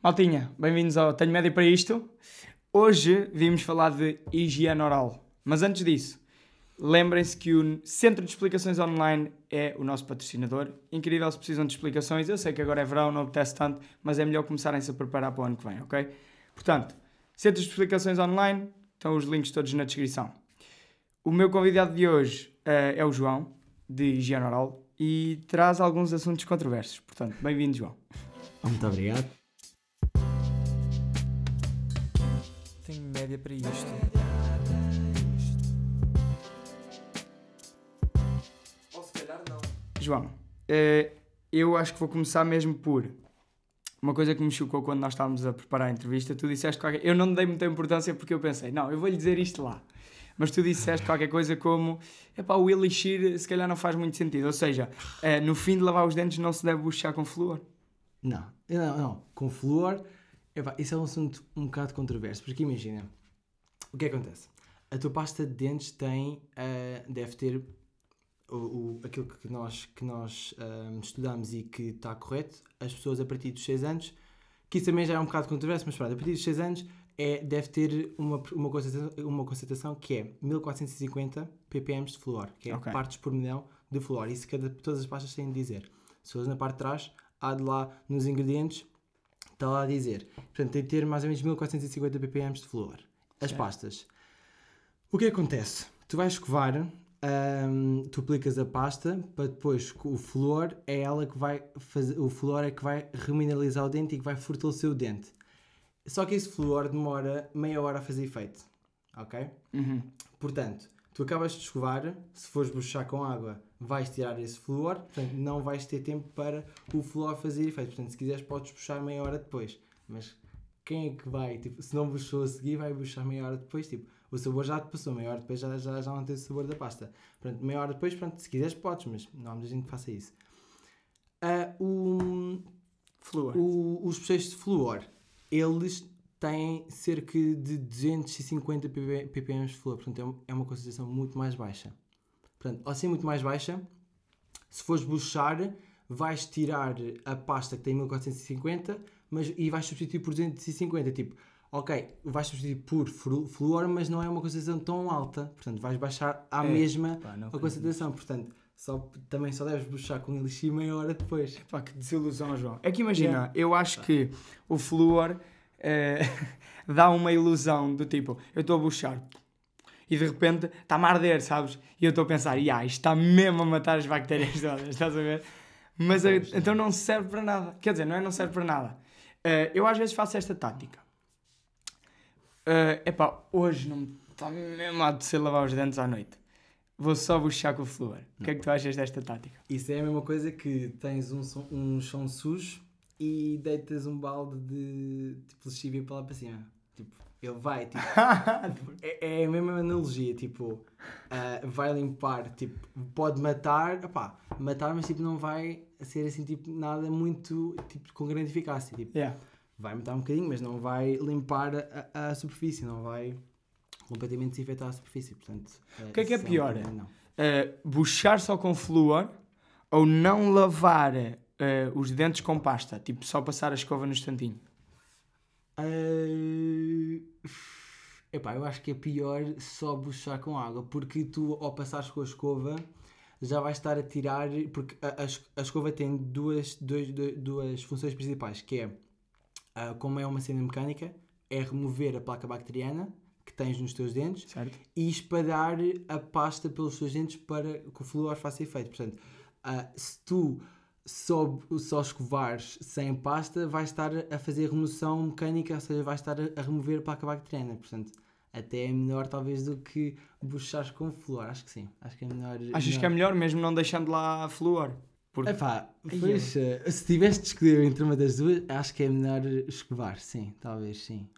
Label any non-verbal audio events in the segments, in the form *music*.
Maltinha, bem-vindos ao Tenho Média para isto. Hoje vimos falar de higiene oral. Mas antes disso, lembrem-se que o Centro de Explicações Online é o nosso patrocinador. Incrível se precisam de explicações. Eu sei que agora é verão, não apetece tanto, mas é melhor começarem-se a preparar para o ano que vem, ok? Portanto, Centro de Explicações Online, estão os links todos na descrição. O meu convidado de hoje uh, é o João, de Higiene Oral, e traz alguns assuntos controversos. Portanto, bem-vindo, João. Muito obrigado. Para isto. Ou se calhar não. João, uh, eu acho que vou começar mesmo por uma coisa que me chocou quando nós estávamos a preparar a entrevista. Tu disseste qualquer... Eu não dei muita importância porque eu pensei, não, eu vou-lhe dizer isto lá mas tu disseste qualquer coisa como epá, o elixir se calhar não faz muito sentido. Ou seja, é, no fim de lavar os dentes não se deve buchar com flúor. Não, não, não. Com flúor, epá, isso é um assunto um bocado controverso, porque imagina, o que acontece? A tua pasta de dentes tem, uh, deve ter o, o, aquilo que nós, que nós uh, estudamos e que está correto, as pessoas a partir dos 6 anos, que isso também já é um bocado controverso, mas pronto, a partir dos 6 anos é, deve ter uma, uma, concentração, uma concentração que é 1450 ppm de flúor, que é okay. partes por milhão de flúor. Isso cada, todas as pastas têm de dizer. Se fores na parte de trás, há de lá nos ingredientes, está lá a dizer. Portanto, tem de ter mais ou menos 1450 ppm de flúor. As pastas. O que acontece? Tu vais escovar, hum, tu aplicas a pasta para depois o flúor é ela que vai fazer, o flúor é que vai remineralizar o dente e que vai fortalecer o dente. Só que esse flúor demora meia hora a fazer efeito. Ok? Uhum. Portanto, tu acabas de escovar, se fores bruxar com água, vais tirar esse flúor, portanto, não vais ter tempo para o flúor fazer efeito. Portanto, se quiseres, podes puxar meia hora depois. Mas quem é que vai? Tipo, se não bruxou a seguir, vai bruxar meia hora depois. Tipo, o sabor já te passou, meia hora depois já, já, já não tem o sabor da pasta. Portanto, meia hora depois, pronto, se quiseres, podes, mas não há muita gente que faça isso. Uh, o, flúor. O, os processos de flúor eles têm cerca de 250 ppm de flúor, portanto é, é uma concentração muito mais baixa. Portanto, ao ser muito mais baixa, se fores buchar, vais tirar a pasta que tem 1450 mas, e vais substituir por 250. Tipo, ok, vais substituir por flúor, mas não é uma concentração tão alta. Portanto, vais baixar à é, mesma pá, a concentração. Portanto, só, também só deves buchar com elixir meia hora depois. Pá, que desilusão, João. É que imagina, yeah. eu acho que o flúor eh, *laughs* dá uma ilusão do tipo, eu estou a buchar e de repente está-me a arder, sabes? E eu estou a pensar, yeah, isto está mesmo a matar as bactérias todas, *laughs* estás a ver? Mas não então não serve para nada. Quer dizer, não é não serve para nada. Uh, eu às vezes faço esta tática. Uh, epá, hoje não está mesmo a de ser lavar os dentes à noite vou só buchar com o flúor. O que é que tu achas desta tática? Isso é a mesma coisa que tens um, som, um chão sujo e deitas um balde de tipo lexívia para lá para cima. Tipo, ele vai, tipo, *laughs* é, é, a mesma analogia, tipo, uh, vai limpar, tipo, pode matar, opá, matar, mas tipo, não vai ser assim, tipo, nada muito, tipo, com grande eficácia, tipo, yeah. vai matar um bocadinho, mas não vai limpar a, a superfície, não vai completamente desinfetar a superfície. Portanto, o que é que é pior? Não. Uh, buchar só com flúor ou não lavar uh, os dentes com pasta? Tipo, só passar a escova no instantinho? Uh... Epá, eu acho que é pior só buchar com água, porque tu, ao passares com a escova, já vais estar a tirar. Porque a, a, escova tem duas, duas, duas funções principais: que é, uh, como é uma cena mecânica, é remover a placa bacteriana que tens nos teus dentes certo. e espalhar a pasta pelos teus dentes para que o flúor faça efeito. Portanto, uh, se tu só, só escovares sem pasta, vais estar a fazer remoção mecânica, ou seja, vais estar a, a remover a placa bacteriana. Portanto, até é melhor talvez do que buchares com flúor. Acho que sim. Acho que é melhor. Achas melhor. que é melhor mesmo não deixando lá flúor? Porque... Epá, pois, uh, se tivesse de escolher entre uma das duas, acho que é melhor escovar, sim, talvez sim.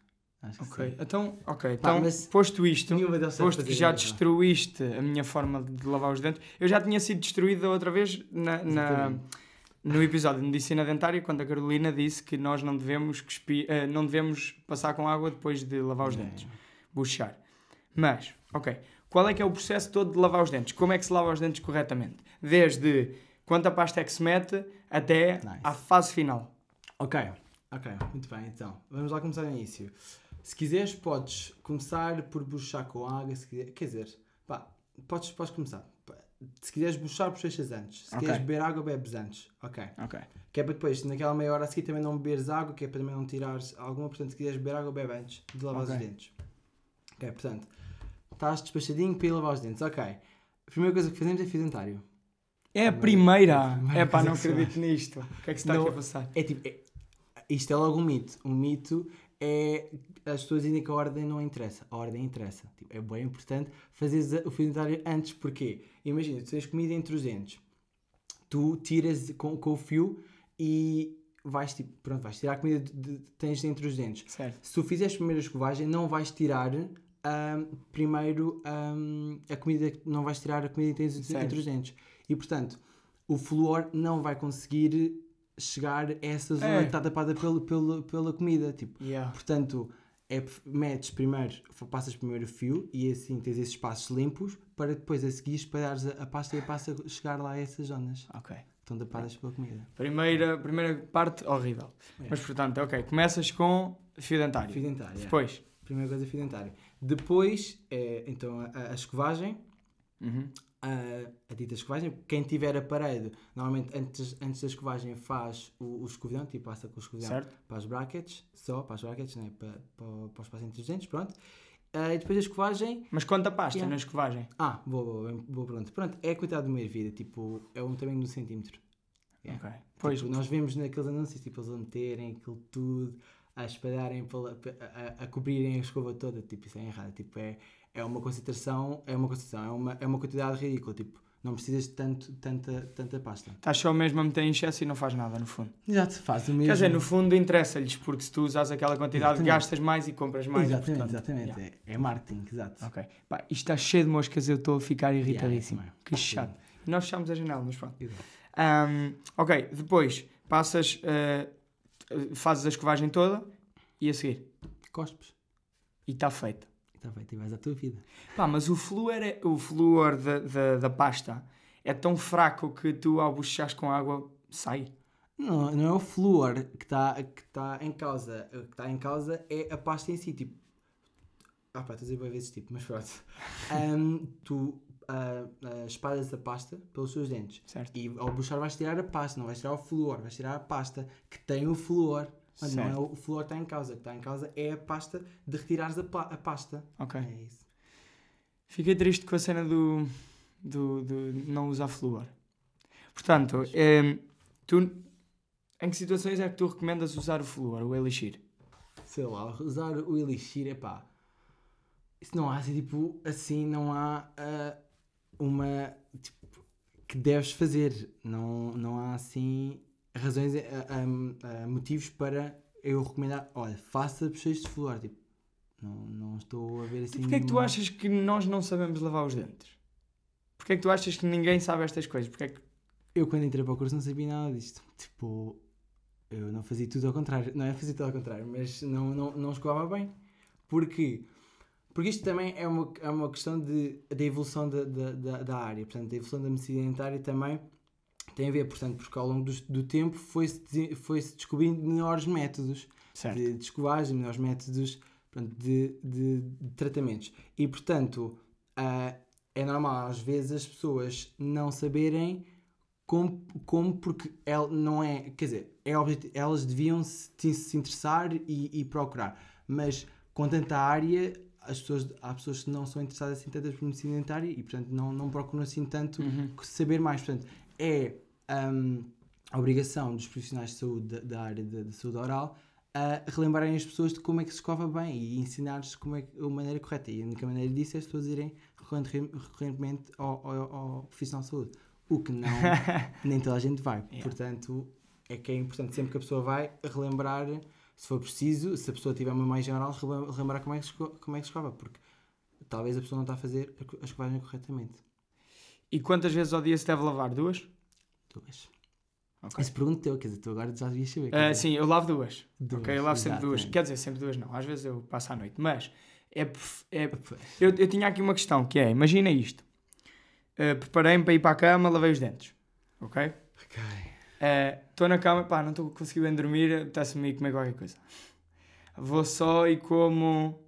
Acho ok, sim. então, okay. Pá, então posto isto, posto que já destruíste a minha forma de lavar os dentes, eu já tinha sido destruída outra vez na, na no episódio de medicina dentária, quando a Carolina disse que nós não devemos, cuspir, uh, não devemos passar com água depois de lavar os dentes, buchar. Mas, ok, qual é que é o processo todo de lavar os dentes? Como é que se lava os dentes corretamente? Desde quanta pasta é que se mete até nice. à fase final. Ok, Ok, muito bem, então. Vamos lá começar no início. Se quiseres, podes começar por buchar com água. Se quiser, quer dizer, pá, podes, podes começar. Se quiseres buchar, bochechas antes. Se Ok. quiseres beber água, bebes antes. Ok. Ok. Que é para depois, naquela meia hora a seguir, também não beberes água, que é para também não tirares alguma. Portanto, se quiseres beber água, bebe antes de lavar Ok. os dentes. Ok, portanto, estás despachadinho para ir lavar os dentes. Ok. A primeira coisa que fazemos é fio dentário. É a primeira. é primeira pá, não acredito nisto. O que é que se está Não- aqui a passar? É tipo, é- isto é logo um mito. Um mito é as pessoas dizem que a ordem não interessa. A ordem interessa. Tipo, é bem importante fazeres o fio dentário antes. Porquê? Imagina, tu tens comida entre os dentes. Tu tiras com, com o fio e vais tipo, pronto, vais tirar a comida que tens entre os dentes. Certo. Se tu fizeres primeiro a escovagem, não vais tirar ahm, primeiro ahm, a comida, não vais tirar a comida Certo. entre os dentes. E portanto, o flúor não vai conseguir chegar a essa zona É. que está tapada pelo, pelo, pela comida. Tipo, Yeah. portanto, é, metes primeiro, passas primeiro o fio e assim tens esses espaços limpos para depois a seguir espalhares a, a pasta e a pasta chegar lá a essas zonas Ok. estão tapadas pela comida. Primeira, primeira parte, horrível. É. Mas portanto, ok. Começas com fio dentário. Fio dentário. é. Depois. Primeira coisa, fio dentário. Depois, é, então, a, a escovagem. Uhum. a, a dita escovagem. Quem tiver aparelho, normalmente antes, antes da escovagem faz o, o escovidão, tipo passa com o escovidão Certo. para os brackets, só para os brackets, né? para, para, para os os dentes, pronto. Ah, e depois a escovagem, Mas quanta pasta Yeah. na escovagem? ah, boa, boa, boa, pronto. Pronto, é a quantidade de uma ervilha, tipo, é um tamanho de um centímetro. Yeah. Ok. Pois, Tipo, nós vemos naqueles anúncios, tipo, eles a meterem aquilo tudo, a espalharem, pela, a, a, cobrirem a escova toda, tipo, isso é errado, tipo, é, é uma concentração, é uma concentração, é uma, é uma quantidade ridícula, tipo, não precisas de tanto, tanta, tanta pasta. estás só mesmo a meter em excesso e não faz nada, no fundo. Exato, faz o mesmo. Quer dizer, no fundo interessa-lhes, porque se tu usas aquela quantidade, Exatamente. gastas mais e compras mais. Exatamente, portanto, exatamente, yeah. é, é marketing, exato. Ok. Pá, isto está cheio de moscas, eu estou a ficar irritadíssimo. Yeah, que chato. Nós fechamos a janela, mas pronto. Ahm, ok, depois passas, eh, fazes a escovagem toda e a seguir. Cospes, E está feito. está feito, e vais à tua vida. Pá, mas o flúor, é, o flúor da, da, da pasta é tão fraco que tu ao buchares com água sai. Não, não é o flúor que está que tá em causa. O que está em causa é a pasta em si. Tipo. Ah, pá, estou a dizer bem vezes tipo, mas pronto. *laughs* Ahm, tu ah, ah, espalhas a pasta pelos seus dentes. Certo. E ao buchar vais tirar a pasta, não vais tirar o flúor, vais tirar a pasta que tem o flúor. Mas não é o flúor que está em causa. O que está em causa é a pasta de retirares a, a pasta. Ok. É isso. Fiquei triste com a cena do, do, do não usar flúor. Portanto, em, tu, em que situações é que tu recomendas usar o flúor, o elixir? sei lá, usar o elixir, é pá. Isso não há assim, tipo, assim, não há ah, uma, tipo, que deves fazer. Não, não há assim razões, ah, ah, motivos para eu recomendar, olha, faça bochechas de flúor, tipo, não, não estou a ver assim Porquê é que tu achas que nós não sabemos lavar os dentes? Porquê é que tu achas que ninguém sabe estas coisas? Porquê é que... Eu quando entrei para o curso não sabia nada disto. Tipo, eu não fazia tudo ao contrário. Não é fazer tudo ao contrário, mas não, não, não escovava bem. Porque, porque isto também é uma, é uma questão de, da evolução da, da, da, área. Portanto, a evolução da medicina dentária também tem a ver, portanto, porque ao longo do, do tempo foi-se dese- foi-se descobrindo melhores métodos Certo. de, escovagem, melhores métodos portanto, de, de, de tratamentos. E, portanto, ah, é normal às vezes as pessoas não saberem como, como porque ela não é, quer dizer, é elas deviam se, se interessar e, e procurar, mas com tanta área, as pessoas, há pessoas que não são interessadas assim tantas por medicina dentária e, portanto, não, não procuram assim tanto Uhum. saber mais. Portanto, é hum, a obrigação dos profissionais de saúde da, da área da, da saúde oral a relembrarem as pessoas de como é que se escova bem e ensinar-lhes como é a maneira correta. E a única maneira disso é as pessoas irem recorrente- recorrentemente ao, ao, ao profissional de saúde. O que não, *laughs* nem toda a gente vai. Yeah. Portanto, é que é importante sempre que a pessoa vai relembrar, se for preciso, se a pessoa tiver uma mais geral, relem- relembrar como é que se, como é que se escova. Porque talvez a pessoa não está a fazer a co- a escovagem corretamente. E quantas vezes ao dia se deve lavar? Duas? Duas. Ok. Isso pergunto teu, quer dizer, tu agora já devias saber. dizer, sim, eu lavo duas. duas, ok, eu lavo sempre duas. exatamente. Quer dizer, sempre duas não. Às vezes eu passo à noite. Mas é, é Pois. Eu, eu tinha aqui uma questão que é, imagina isto. Uh, Preparei-me para ir para a cama, lavei os dentes. Ok? Ok. Estou na cama, pá, não estou conseguindo dormir, apetece-me ir comer qualquer coisa. Vou só e como.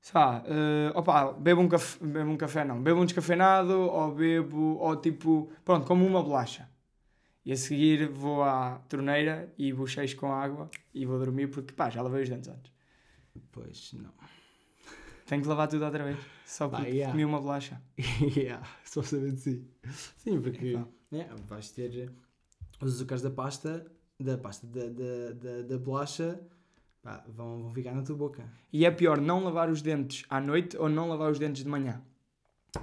Sei lá, uh, opa, bebo um, café, bebo um café, não, bebo um descafeinado ou bebo, ou tipo, pronto, como uma bolacha. E a seguir vou à torneira e bochecho com água e vou dormir porque, pá, já lavei os dentes antes. Pois, não. Tenho que lavar tudo outra vez, só porque yeah. comi uma bolacha. *laughs* yeah, só saber de si. Sim, porque Epá. né, vais ter os açúcares da pasta, da pasta da, da, da, da bolacha, pá, vão, vão ficar na tua boca. E é pior não lavar os dentes à noite ou não lavar os dentes de manhã.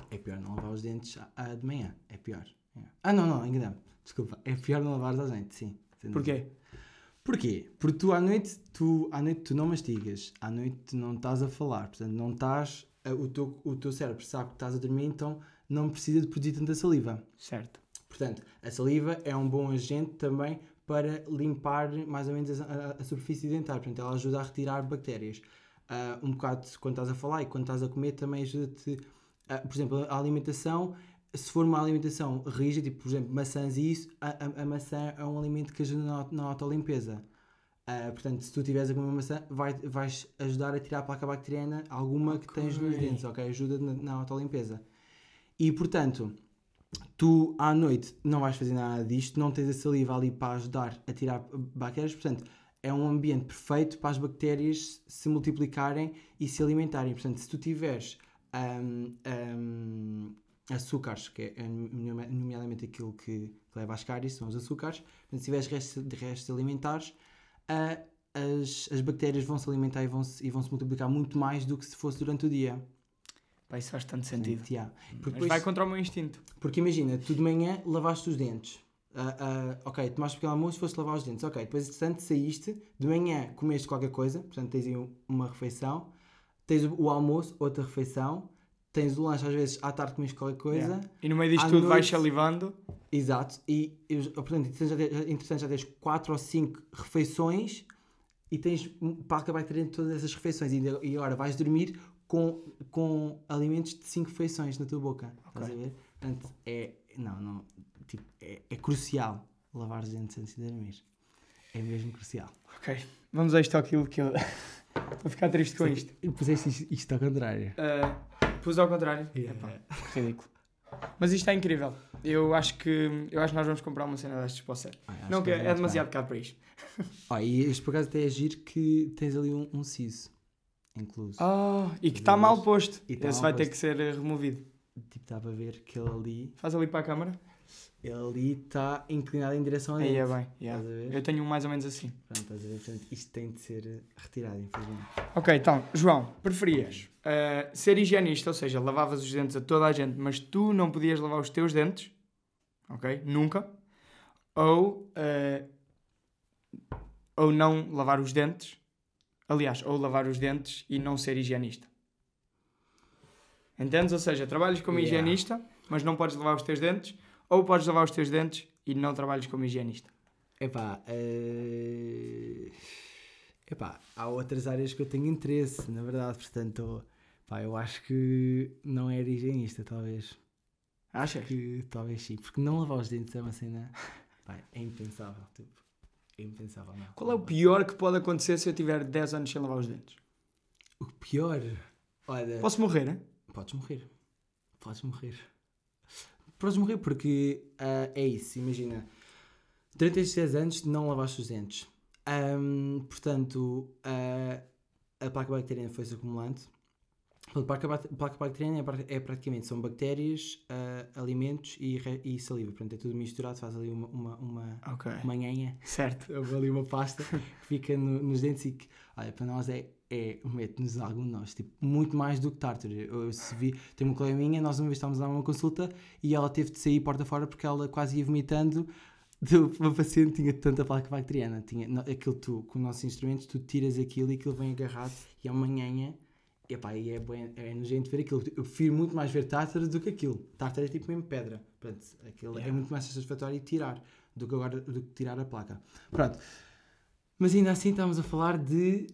É pior não lavar os dentes à- à de manhã, é pior. Yeah. Ah, não, não, enganei-me. Desculpa, é pior não lavar à noite, sim. Porquê? Porquê? Porque tu à noite, tu à noite tu não mastigas, à noite tu não estás a falar, portanto não estás, a- o teu, o teu cérebro sabe que estás a dormir, então não precisa de produzir tanta saliva. Certo. Portanto, a saliva é um bom agente também para limpar mais ou menos a, a- a superfície dentária, portanto ela ajuda a retirar bactérias. Ah, um bocado quando estás a falar e quando estás a comer também ajuda-te, ah, por exemplo, a alimentação, se for uma alimentação rígida, tipo por exemplo maçãs e isso, a, a- a maçã é um alimento que ajuda na, na autolimpeza. Ah, portanto, se tu estiveres a comer uma maçã, vai, vais ajudar a tirar a placa bacteriana alguma que tens nos dentes, ok? Ajuda na, na autolimpeza. E portanto, tu à noite não vais fazer nada disto, não tens a saliva ali para ajudar a tirar bactérias, portanto, é um ambiente perfeito para as bactérias se multiplicarem e se alimentarem. Portanto, se tu tiveres hum, hum, açúcares, que é nome- nomeadamente aquilo que leva às cáries, são os açúcares, portanto, se tiveres restos, restos alimentares, a- as, as bactérias vão se alimentar e vão se, e vão se multiplicar muito mais do que se fosse durante o dia. Pá, isso faz tanto sentido. Yeah. Porque Mas depois- vai contra o meu instinto. porque imagina, tu de manhã lavaste os dentes. Ah, ah, ok, tomaste pequeno almoço, foste lavar os dentes. Ok, depois entretanto saíste, de manhã comeste qualquer coisa, portanto tens aí um- uma refeição, tens o, almoço, outra refeição, tens o lanche, às vezes à tarde comeste qualquer coisa. Yeah. E no meio disto tudo vais noite- salivando. Exato, e e, portanto, entretanto já, tens, entretanto já tens 4 ou 5 refeições e tens para acabar de todas essas refeições. E agora vais dormir com, com alimentos de 5 refeições na tua boca. Estás a ver? Portanto, é, não, não, tipo, é, é crucial lavar os dentes antes de dormir. É mesmo crucial. Ok, vamos a isto aquilo que eu. *laughs* Vou ficar triste com isto. E puseste isto, isto ao contrário. Uh, pus ao contrário. Yeah. Epá, ridículo. Mas isto é incrível. Eu acho que eu acho que nós vamos comprar uma cena destas para o acho Não, que é, muito demasiado caro para isto. Ah, e este por acaso até é giro que tens ali um, um siso incluso. Oh, e que está mal posto. E tá Esse vai ter posto. que ser eh, removido. Tipo, dá para ver que ele ali Faz ali para a câmara. Ele ali está inclinado em direção a Aí é bem. yeah. Eu tenho um mais ou menos assim. Pronto, estás a ver? Portanto, isto tem de ser eh, retirado, infelizmente. Ok, então, João, preferias eh, ser higienista, ou seja, lavavas os dentes a toda a gente, mas tu não podias lavar os teus dentes, ok? Nunca. Ou, eh, ou não lavar os dentes, aliás, ou lavar os dentes e não ser higienista. Entendes? Ou seja, trabalhas como Yeah. higienista, mas não podes lavar os teus dentes, ou podes lavar os teus dentes e não trabalhas como higienista. Epá, eh, epá, há outras áreas que eu tenho interesse, na verdade, portanto, pá, eu acho que não era higienista, talvez. Achas? Que talvez sim, porque não lavar os dentes é uma cena, pá, é impensável, tipo, é impensável, não. Qual é o pior que pode acontecer se eu tiver 10 anos sem lavar os dentes? O pior? Olha, Posso morrer, né? Podes morrer. Podes morrer. Podes morrer porque ah, é isso, imagina. Durante estes 10 anos não lavaste os dentes. Ahm, portanto, ah, a placa bacteriana foi-se acumulando. A placa, placa bacteriana é, é praticamente, são bactérias, ah, alimentos e, e saliva. Portanto, é tudo misturado, faz ali uma, uma, uma, Ok. uma nhanha Certo. *laughs* ali uma pasta que fica no- nos dentes e que, olha, para nós é, é mete-nos algum nós, tipo, muito mais do que tártaro. Eu, eu se vi, tem uma colega minha, nós uma vez estávamos a dar uma consulta e ela teve de sair porta fora porque ela quase ia vomitando *laughs* uma paciente tinha tanta placa bacteriana. Tinha, aquilo tu, com os nossos instrumentos, tu tiras aquilo e aquilo vem agarrado e é uma nhanha. E, epá, e é, bué- é nojento ver aquilo. Eu prefiro muito mais ver tártaro do que aquilo. Tártaro é tipo mesmo pedra. Pronto, aquilo é Yeah. muito mais satisfatório tirar do que agora do que tirar a placa. Pronto. Mas ainda assim estamos a falar de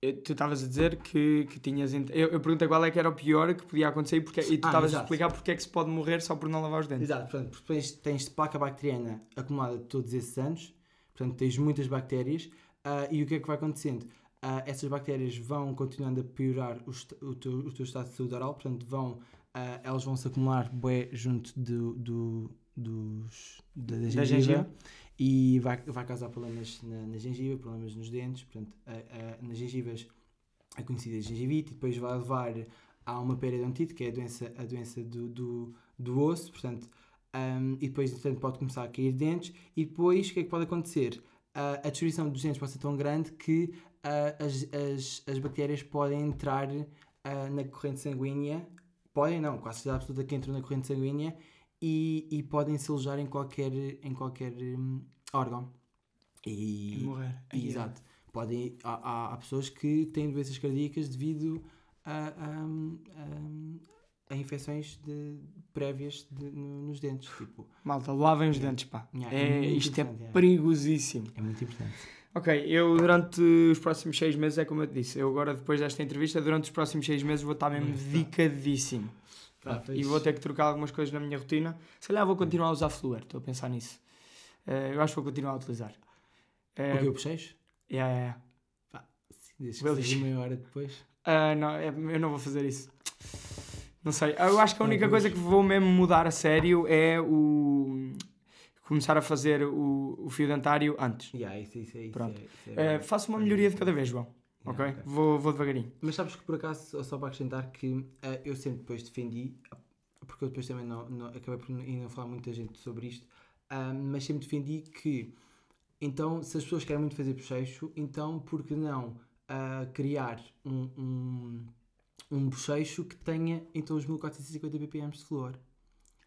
eh, tu estavas a dizer que, que tinhas. ent- Eu, eu perguntei qual é que era o pior que podia acontecer e, porque, e tu Ah, estavas a exato. explicar porque é que se pode morrer só por não lavar os dentes. Exato, portanto, porque tens, tens placa bacteriana acumulada todos esses anos, portanto, tens muitas bactérias, ah, e o que é que vai acontecendo? Ah, essas bactérias vão continuando a piorar o, o, teu, o teu estado de saúde oral, portanto, vão, ah, elas vão se acumular bué junto do, do, dos, da, da gengiva, gengiva. e vai, vai causar problemas na, na gengiva, problemas nos dentes, portanto, ah, nas gengivas a conhecida gengivite, e depois vai levar a uma periodontite, que é a doença, a doença do, do, do osso, portanto, um, e depois, entretanto, pode começar a cair dentes, e depois o que é que pode acontecer? Ah, a destruição dos dentes pode ser tão grande que as, as, as bactérias podem entrar ah, na corrente sanguínea, podem não, quase certeza absoluta que entram na corrente sanguínea e, e podem se alojar em qualquer, em qualquer hum, órgão. E, E morrer. Aí, Exato. Podem, há, há, há pessoas que têm doenças cardíacas devido a, a, a, a infecções de, prévias de- no- nos dentes. Tipo, Malta, lavem os dentes, pá. É, é isto é é. perigosíssimo. é muito importante. Ok, eu durante os próximos seis meses, é como eu te disse, eu agora depois desta entrevista, durante os próximos seis meses vou estar mesmo Vai estar. dedicadíssimo. Pá, e pois. vou ter que trocar algumas coisas na minha rotina. Se calhar vou continuar a usar Fluor, estou a pensar nisso. Eh, eu acho que vou continuar a utilizar. Eh, O que eu puxeis? yeah, yeah, yeah. Que Will seja diz- meia hora depois. Ah, não, é- eu não vou fazer isso. Não sei. Eu acho que a única coisa que vou mesmo mudar a sério é o. começar a fazer o, o fio dentário antes. Yeah, isso, isso, isso, Pronto. é- isso é verdade. faço uma melhoria de cada vez, João. Yeah, ok? ok. Vou, vou devagarinho. Mas sabes que por acaso, só para acrescentar que eh, eu sempre depois defendi, porque eu depois também não, não- acabei por ainda não falar muita gente sobre isto, ah, mas sempre defendi que então se as pessoas querem muito fazer bochecho, então por que não ah, criar um, um, um bochecho que tenha então os 1450 ppm de flúor?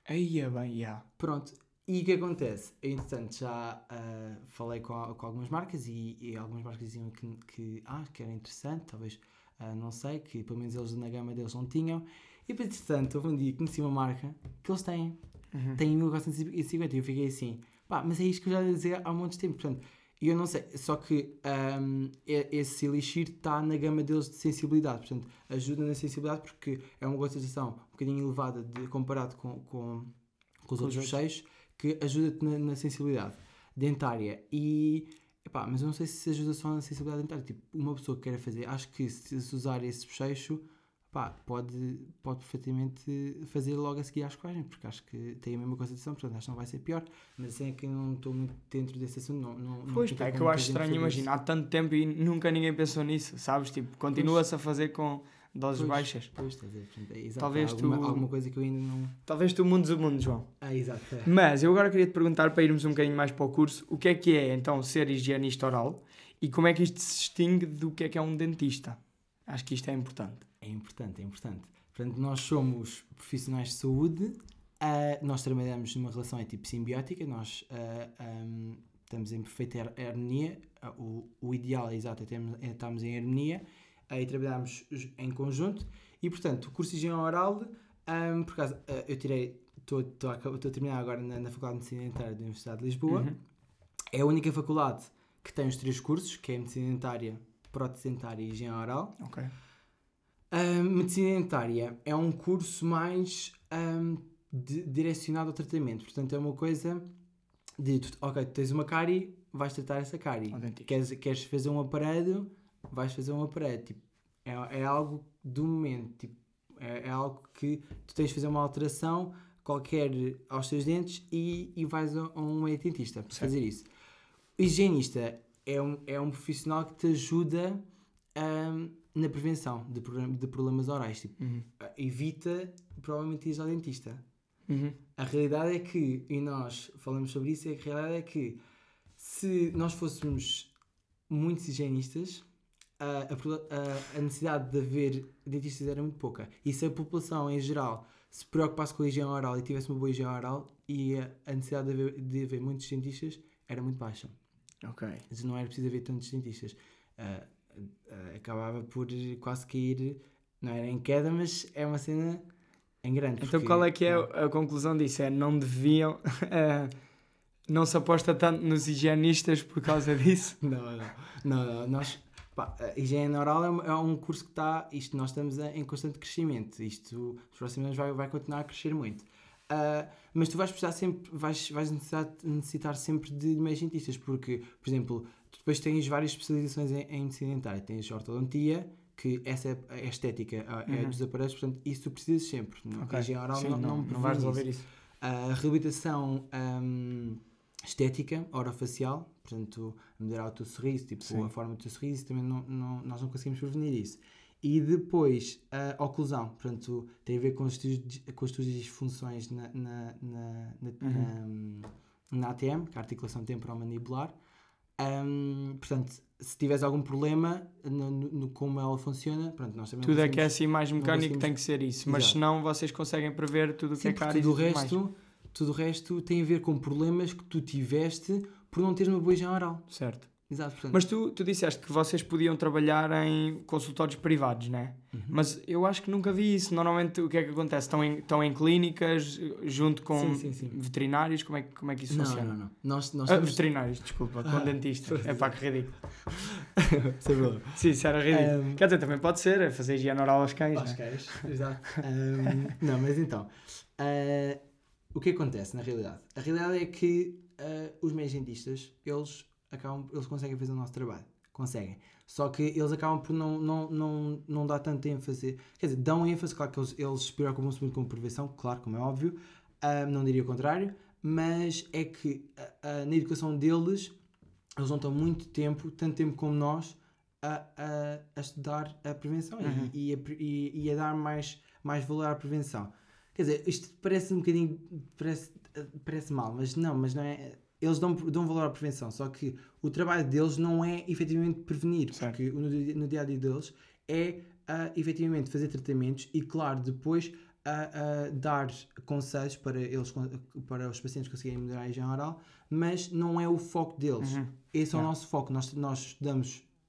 Aí é bem, yeah. Pronto. E o que acontece? Eu, entretanto, já ah, falei com, a- com algumas marcas e, e algumas marcas diziam que, que, ah, que era interessante, talvez, ah, não sei, que pelo menos eles na gama deles não tinham. E depois, entretanto, houve um dia que conheci uma marca que eles têm, Uhum. têm 1450 e eu fiquei assim, pá, mas é isto que eu já ia dizer há um monte de tempo, portanto, e eu não sei, só que e- esse Elixir está na gama deles de sensibilidade, portanto, ajuda na sensibilidade porque é uma concentração um bocadinho elevada de, comparado com, com, com os Com outros os bochechos, que ajuda-te na, na sensibilidade dentária. E, epá, mas eu não sei se ajuda só na sensibilidade dentária. Tipo, uma pessoa que queira fazer, acho que se, se usar esse bochecho, pá, pode, pode perfeitamente fazer logo a seguir à escovagem, porque acho que tem a mesma concentração, portanto acho que não vai ser pior. Mas assim é que eu não estou muito dentro desse assunto, não, não, não Pois, pá, é que eu acho estranho, imagina, há tanto tempo e nunca ninguém pensou nisso, sabes? Tipo, continua-se a fazer com doses Pois. baixas. Pois, estás a? Portanto, é exato, Talvez alguma, tu- alguma coisa que eu ainda não. Talvez tu mundes o mundo, João. Ah, exato. É. Mas eu agora queria te perguntar, para irmos um bocadinho mais para o curso, o que é que é então ser higienista oral e como é que isto se distingue do que é que é um dentista? Acho que isto é importante. É importante, é importante. Portanto, nós somos profissionais de saúde, ah, nós trabalhamos numa relação é tipo simbiótica, nós ah, ahm, estamos em perfeita har- harmonia, ah, o, o ideal é exato é termos- é estarmos em harmonia trabalhamos ju- em conjunto e, portanto, o curso de higiene oral, ahm, por acaso, ah, eu tirei, estou a terminar agora na, na Faculdade de Medicina Dentária da Universidade de Lisboa, Uhum. é a única faculdade que tem os três cursos, que é Medicina Dentária, Prótese Dentária e Higiene Oral. Ok. A medicina dentária é um curso mais ahm, de- direcionado ao tratamento. Portanto, é uma coisa de, ok, tu tens uma cárie, vais tratar essa cárie. Queres, queres fazer um aparelho, vais fazer um aparelho. Tipo, é, é algo do momento. Tipo, é, é algo que tu tens de fazer uma alteração qualquer aos teus dentes e, e vais a, a um dentista para fazer isso. O higienista é um, é um profissional que te ajuda ahm, na prevenção de, de problemas orais. Tipo, Uhum. evita provavelmente ir ao dentista. Uhum. A realidade é que, e nós falamos sobre isso, é que a realidade é que se nós fôssemos muitos higienistas, a, a a- necessidade de haver dentistas era muito pouca. E se a população em geral se preocupasse com a higiene oral e tivesse uma boa higiene oral, e a, a necessidade de haver, de haver muitos dentistas era muito baixa. Ok. Não era preciso haver tantos dentistas. Ah, ah, acabava por quase cair, não era em queda, mas é uma cena em grande. Então porque- qual é que é a conclusão disso? É não deviam. *laughs* eh, não se aposta tanto nos higienistas por causa disso? *laughs* Não, não, não, não. Nós, Pá, a higiene oral é um, é um curso que está. Isto nós estamos em constante crescimento. Isto nos próximos anos vai, vai continuar a crescer muito. Uh, mas tu vais precisar sempre, vais, vais necessitar, necessitar sempre de médicos dentistas, porque, por exemplo, tu depois tens várias especializações em, em medicina dentária. Tens ortodontia, que essa é a estética, é Uhum. dos aparelhos, portanto, isso tu precisas sempre. Ok. A higiene oral Sim, não, não, não, não vais resolver isso. isso. A reabilitação hum, estética, orofacial, portanto, melhorar o teu sorriso, tipo, Sim. a forma do teu sorriso, também não, não- nós não conseguimos prevenir isso. E depois, a oclusão, portanto, tem a ver com as tuas, com as tuas disfunções na, na, na, na, Uhum. na, na ATM, que é a articulação temporomandibular. Hum, portanto, se tiveres algum problema no, no- no como ela funciona, pronto, nós também não Tudo é que é assim mais mecânico tem que ser isso. Mas Exato. senão vocês conseguem prever tudo o que Sim, é porque caro tudo o e tudo mais. resto, tudo o resto tem a ver com problemas que tu tiveste por não teres uma boa higiene oral. Certo. Exato, portanto. Mas tu, tu disseste que vocês podiam trabalhar em consultórios privados, né? Uhum. Mas eu acho que nunca vi isso. Normalmente o que é que acontece? Estão em, estão em clínicas junto com Sim, sim, sim. veterinários? Como é, que- como é que isso não, funciona? não, não. Nós, nós Ah, temos... veterinários, desculpa, com Ah, dentistas. *laughs* É pá, que ridículo. *laughs* Sem problema. Sim, isso era ridículo. Um, Quer dizer, também pode ser, é fazer higiene oral aos cães. Aos né? cães, exato. Um, *laughs* não, mas então, uh, o que acontece na realidade? A realidade é que uh, os médicos eles acabam, eles conseguem fazer o nosso trabalho. Conseguem. Só que eles acabam por não, não, não, não dar tanto ênfase. Quer dizer, dão ênfase, claro que eles, eles se preocupam-se muito com a prevenção, claro, como é óbvio. Uh, não diria o contrário. Mas é que uh, na educação deles, eles não estão muito tempo, tanto tempo como nós, a, a, a estudar a prevenção e- Uhum. e, a, pre- e, e a dar mais, mais valor à prevenção. Quer dizer, isto parece um bocadinho, parece, parece mal, mas não, mas não é. Eles dão, dão valor à prevenção, só que o trabalho deles não é efetivamente prevenir, Certo. porque no, dia- no dia a dia deles é ah, efetivamente fazer tratamentos e, claro, depois ah, ah, dar conselhos para, eles, para os pacientes conseguirem melhorar a higiene oral, mas não é o foco deles. Uhum. Esse é o nosso foco. Nós, nós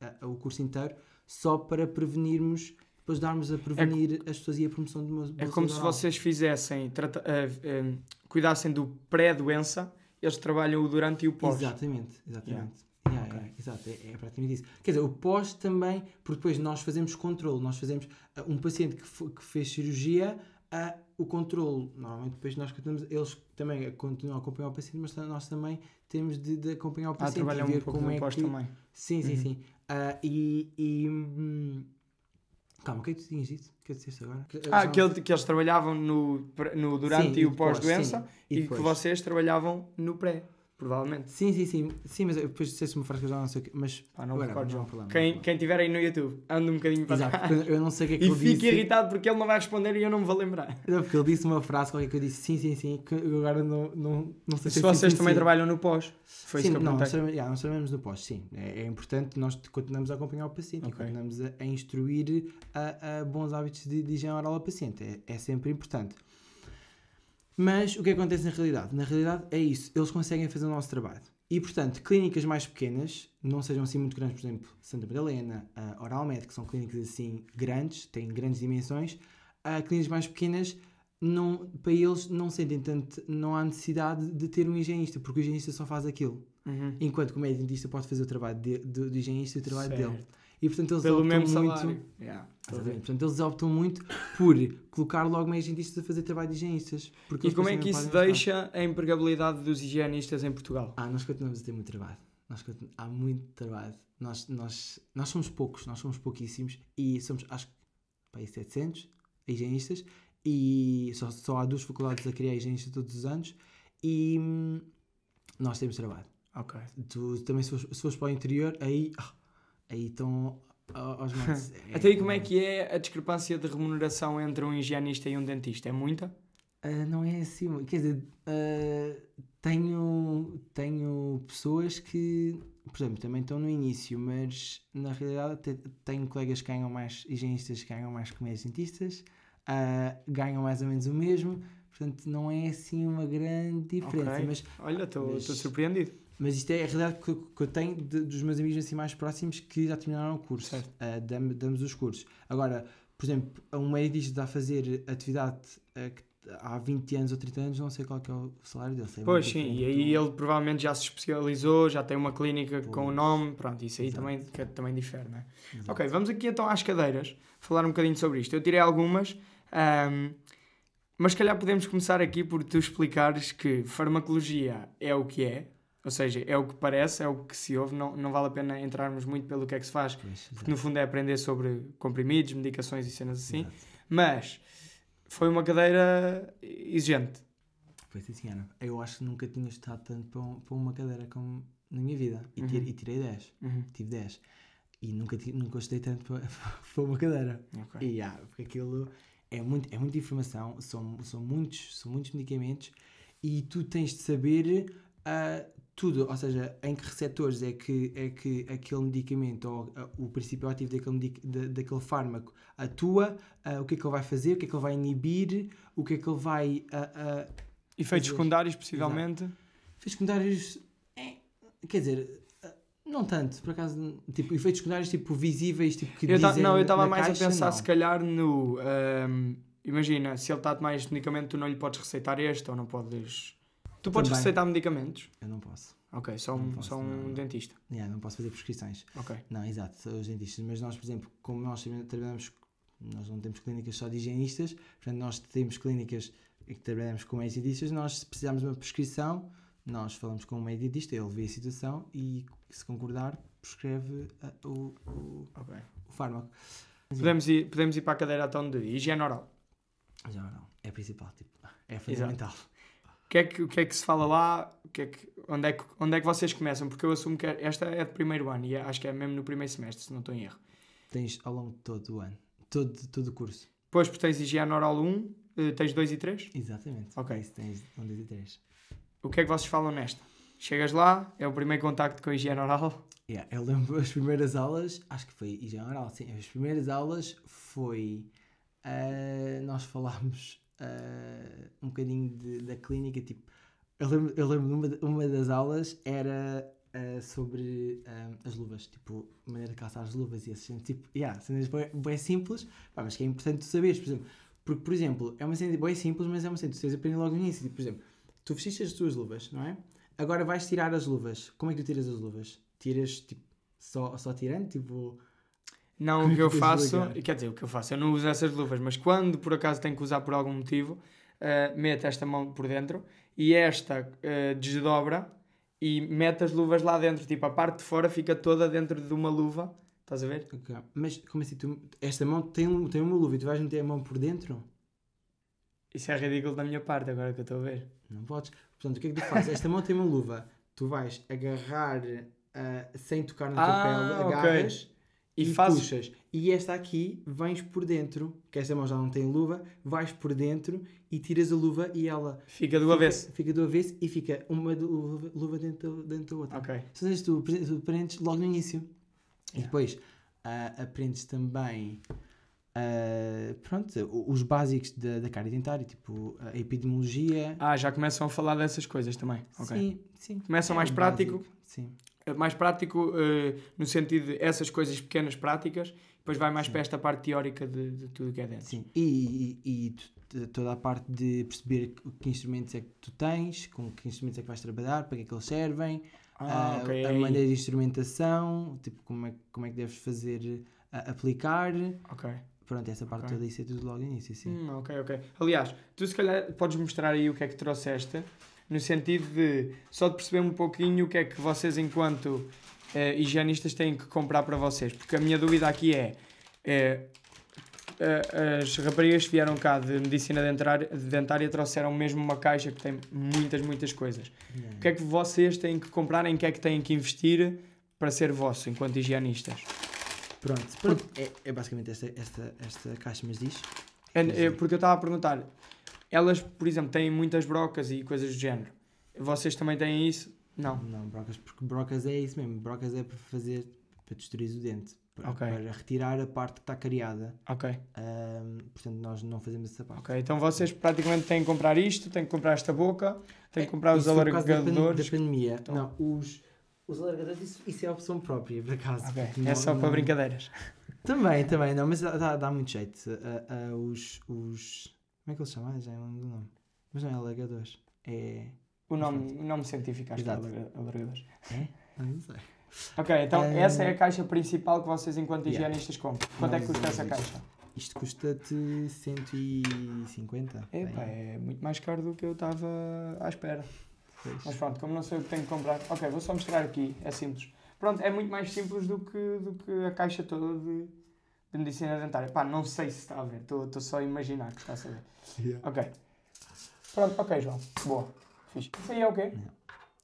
ah, o curso inteiro só para prevenirmos, depois darmos a prevenir as pessoas e a promoção de uma É como se oral. vocês fizessem, trata- eh, eh, cuidassem do pré-doença, eles trabalham o durante e o pós. Exatamente, exatamente. Yeah. Yeah, Ok. yeah, exato, é, é praticamente isso. Quer dizer, o pós também, porque depois nós fazemos controle, nós fazemos ah, um paciente que, que fez cirurgia, ah, o controle, normalmente depois nós continuamos, eles também continuam a acompanhar o paciente, mas nós também temos de, de acompanhar o Ah, paciente e trabalham ver um pouco como é pós que... também. Sim, sim, Uhum. sim. Ah, e... e hum, Calma, o que é que tu tinhas dito? O que é que disseste agora? Que- Ah, que, ele- que eles trabalhavam no, no durante Sim, e o depois, pós-doença e, E que vocês trabalhavam no pré, provavelmente. Sim, sim, sim. Sim, mas depois disseste uma frase que eu já não sei o que... Mas... Pá, não Whatever, recordo, não problema, não há Quem, problema. quem tiver aí no YouTube, anda um bocadinho para Exato, trás. eu não sei o que é que E ele disse. irritado porque ele não vai responder e eu não me vou lembrar. Não, porque ele disse uma frase qualquer que eu disse sim, sim, sim, que eu agora não, não, não sei Se é vocês sim, também sim. trabalham no pós, foi sim, isso que eu não, nós yeah, nós trabalhamos no pós, sim. É, é importante, nós continuamos a acompanhar o paciente e Ok. continuamos a, a instruir a, a bons hábitos de, de higiene oral ao paciente. É, é sempre importante. Mas o que acontece na realidade? Na realidade é isso, eles conseguem fazer o nosso trabalho. E, portanto, clínicas mais pequenas, não sejam assim muito grandes, por exemplo, Santa Madalena, a Oralmed, que são clínicas assim grandes, têm grandes dimensões, a clínicas mais pequenas, não, para eles não sentem tanto, não há necessidade de ter um higienista, porque o higienista só faz aquilo. Uhum. Enquanto que o médico dentista pode fazer o trabalho de, do, do higienista e o trabalho Certo. dele. E portanto eles Pelo optam mesmo muito. salário. Yeah. Exatamente. Portanto, eles optam muito por colocar logo médicos dentistas a fazer trabalho de higienistas. Porque E como é que isso deixa a empregabilidade dos higienistas em Portugal? Ah, nós continuamos a ter muito trabalho. Nós Há muito trabalho. Nós, nós, nós somos poucos, nós somos pouquíssimos e somos, acho que, para aí 700 higienistas e só, só há duas faculdades a criar higienistas todos os anos e hum, nós temos trabalho. Ok. Tu também, se fores, se fores para o interior, aí, ah, aí estão aos matos. *laughs* Até aí como é que é a discrepância de remuneração entre um higienista e um dentista? É muita? Ah, não é assim, quer dizer, ah, tenho, tenho pessoas que, por exemplo, também estão no início, mas na realidade tenho colegas que ganham mais, higienistas que ganham mais que médicos dentistas, ah, ganham mais ou menos o mesmo, portanto não é assim uma grande diferença, Ok. mas Olha, estou Mas- estou surpreendido. Mas isto é a realidade que, eu- que eu tenho de- dos meus amigos assim mais próximos que já terminaram o curso. Certo. Ah, dam- damos os cursos. Agora, por exemplo, um médico está a fazer atividade, ah, que- há 20 anos ou 30 anos, não sei qual é o salário dele. sei Pois sim, e aí ele provavelmente já se especializou, já tem uma clínica com o Pois. nome, pronto, isso aí Exato. também, que também difere, não é? Exato. Ok, vamos aqui então às cadeiras, falar um bocadinho sobre isto. Eu tirei algumas, ahm, mas se calhar podemos começar aqui por tu explicares que farmacologia é o que é, ou seja, é o que parece, é o que se ouve, não, não vale a pena entrarmos muito pelo que é que se faz, Pois, porque no fundo é aprender sobre comprimidos, medicações e cenas assim, exato. mas foi uma cadeira exigente. Foi sim, senhora. Eu acho que nunca tinha estudado tanto para, um- para uma cadeira como na minha vida. E, Uhum. e tirei 10. Uhum. Tive 10. E nunca, nunca estudei tanto para, *laughs* para uma cadeira. Ok. E, ah, porque aquilo é, muito, é muita informação, são, são, muitos, são muitos medicamentos e tu tens de saber ah, tudo, ou seja, em que receptores é que, é que aquele medicamento ou o princípio ativo daquele, da- daquele fármaco atua, ah, o que é que ele vai fazer, o que é que ele vai inibir, o que é que ele vai. ah, ah, Efeitos Fazer- secundários, possivelmente. Efeitos secundários. é, quer dizer. Não tanto, por acaso, tipo, efeitos secundários tipo visíveis, tipo que Eu dizem não, eu estava mais caixa, a pensar, não. se calhar, no. ahm, imagina, se ele está a tomar este medicamento, tu não lhe podes receitar este ou não podes. Tu podes Também. receitar medicamentos? Eu não posso. Ok, só um, posso, só um não, não. dentista. Yeah, não posso fazer prescrições. Ok. Não, exato, os dentistas. Mas nós, por exemplo, como nós trabalhamos, nós não temos clínicas só de higienistas, portanto, nós temos clínicas em que trabalhamos com dentistas, nós, se precisarmos de uma prescrição, nós falamos com o médico dentista, ele vê a situação e, se concordar, prescreve ah, o, o, ok. o fármaco. Podemos ir, podemos ir para a cadeira então de higiene oral. Já não, é principal, tipo, é fundamental. O que, é que, o que é que se fala lá? O que é que, onde, é que, onde é que vocês começam? Porque eu assumo que esta é de primeiro ano e acho que é mesmo no primeiro semestre, se não estou em erro. Tens ao longo de todo o ano, todo, todo o curso. Depois, porque tens higiene oral 1, eh, tens 2 e 3. Exatamente. Ok. Isso tens um, dois e três. O que é que vocês falam nesta? Chegas lá, é o primeiro contacto com a higiene oral. Yeah, eu lembro as primeiras aulas, acho que foi higiene oral, sim. As primeiras aulas foi. ah, nós falámos ah, um bocadinho de- da clínica, tipo. Eu lembro, eu lembro uma, uma das aulas era ah, sobre ah, as luvas, tipo, a maneira de calçar as luvas e assim, tipo, yeah, cenas bem, bem simples, pá, mas que é importante tu saberes, por exemplo, porque, por exemplo, é uma cena bem simples, mas é uma cena que tu tens de aprender logo no início, tipo, por exemplo, tu vestiste as tuas luvas, não é? Agora vais tirar as luvas, como é que tu tiras as luvas? Tiras, tipo, só, só tirando, tipo... Não, Como o é que eu faço, quer dizer, o que eu faço, eu não uso essas luvas, mas quando por acaso tenho que usar por algum motivo, eh, meto esta mão por dentro e esta eh, desdobra e mete as luvas lá dentro, tipo a parte de fora fica toda dentro de uma luva, estás a ver? ok. Mas, como assim, tu, esta mão tem, tem uma luva e tu vais meter a mão por dentro? Isso é ridículo da minha parte agora que eu estou a ver. Não podes. Portanto, o que é que tu fazes? Esta mão tem uma luva, tu vais agarrar ah, sem tocar na tua Ah, pele, agarras E, e, fazes. puxas. E esta aqui, vens por dentro, que esta mão já não tem luva, vais por dentro e tiras a luva e ela Fica do fica, avesso. Fica do avesso e fica uma luva, luva dentro, dentro da outra. Ok. Ou seja, tu, tu aprendes logo no início. E Yeah. depois ah, aprendes também ah, pronto, os básicos da, da cara dentária, tipo a epidemiologia. Ah, já começam a falar dessas coisas também. Ok. Sim, sim. Começa É mais prático. básico, Sim. É Mais prático eh, no sentido de essas coisas pequenas práticas, depois vai mais Sim. para esta parte teórica de, de tudo que é dentro. Sim. E, e, e toda a parte de perceber que, instrumentos é que tu tens, com que instrumentos é que vais trabalhar, para que é que eles servem, Ah, ah, ok. a maneira de instrumentação, tipo, como é, como é que deves fazer ah, aplicar. Ok. Pronto, essa parte Ok. toda isso é tudo logo no início, sim. Hum, ok, ok. Aliás, tu se calhar podes mostrar aí o que é que trouxeste, no sentido de só de perceber um pouquinho o que é que vocês, enquanto eh, higienistas, têm que comprar para vocês. Porque a minha dúvida aqui é. eh, as raparigas que vieram cá de medicina dentária, de dentária trouxeram mesmo uma caixa que tem muitas, muitas coisas. O que é que vocês têm que comprar, em que é que têm que investir para ser vosso, enquanto higienistas? Pronto, pronto. É, é basicamente esta, esta, esta caixa, mas diz. É, é, porque eu estava a perguntar, elas, por exemplo, têm muitas brocas e coisas do género. Vocês também têm isso? Não. Não, brocas, porque brocas é isso mesmo. Brocas é para fazer, para destruir o dente. Para, Ok. para retirar a parte que está cariada. Ok, Ahm, portanto, nós não fazemos essa parte. ok. Então vocês praticamente têm que comprar isto, têm que comprar esta boca, têm que comprar os por causa da pan- alargadores. Da, pandemia. Então- Não, os, os alargadores, isso, isso é a opção própria, por acaso. É não- só para não- brincadeiras. Também, também, não, mas dá, dá- muito jeito. Ah, ah, os, os, Como é que ele se chama? Já é o nome do nome. Mas não é alargadores. É. O nome, o nome científico acho que é Exato. alarga- alargadores. É? Não, *laughs* não sei. Ok, então Eh, essa é a caixa principal que vocês, enquanto Yeah. higienistas, compram. Quanto é que custa essa caixa? Isto custa-te 150. Epá, bem. é muito mais caro do que eu estava à espera. Pois. Mas pronto, como não sei o que tenho que comprar. Ok, vou só mostrar aqui, é simples. Pronto, é muito mais simples do que, do que a caixa toda de, de medicina dentária. Pá, não sei se está a ver, estou só a imaginar que está a saber. Yeah. Ok. Pronto, ok, João. Boa. Fixe. Isso aí é o quê?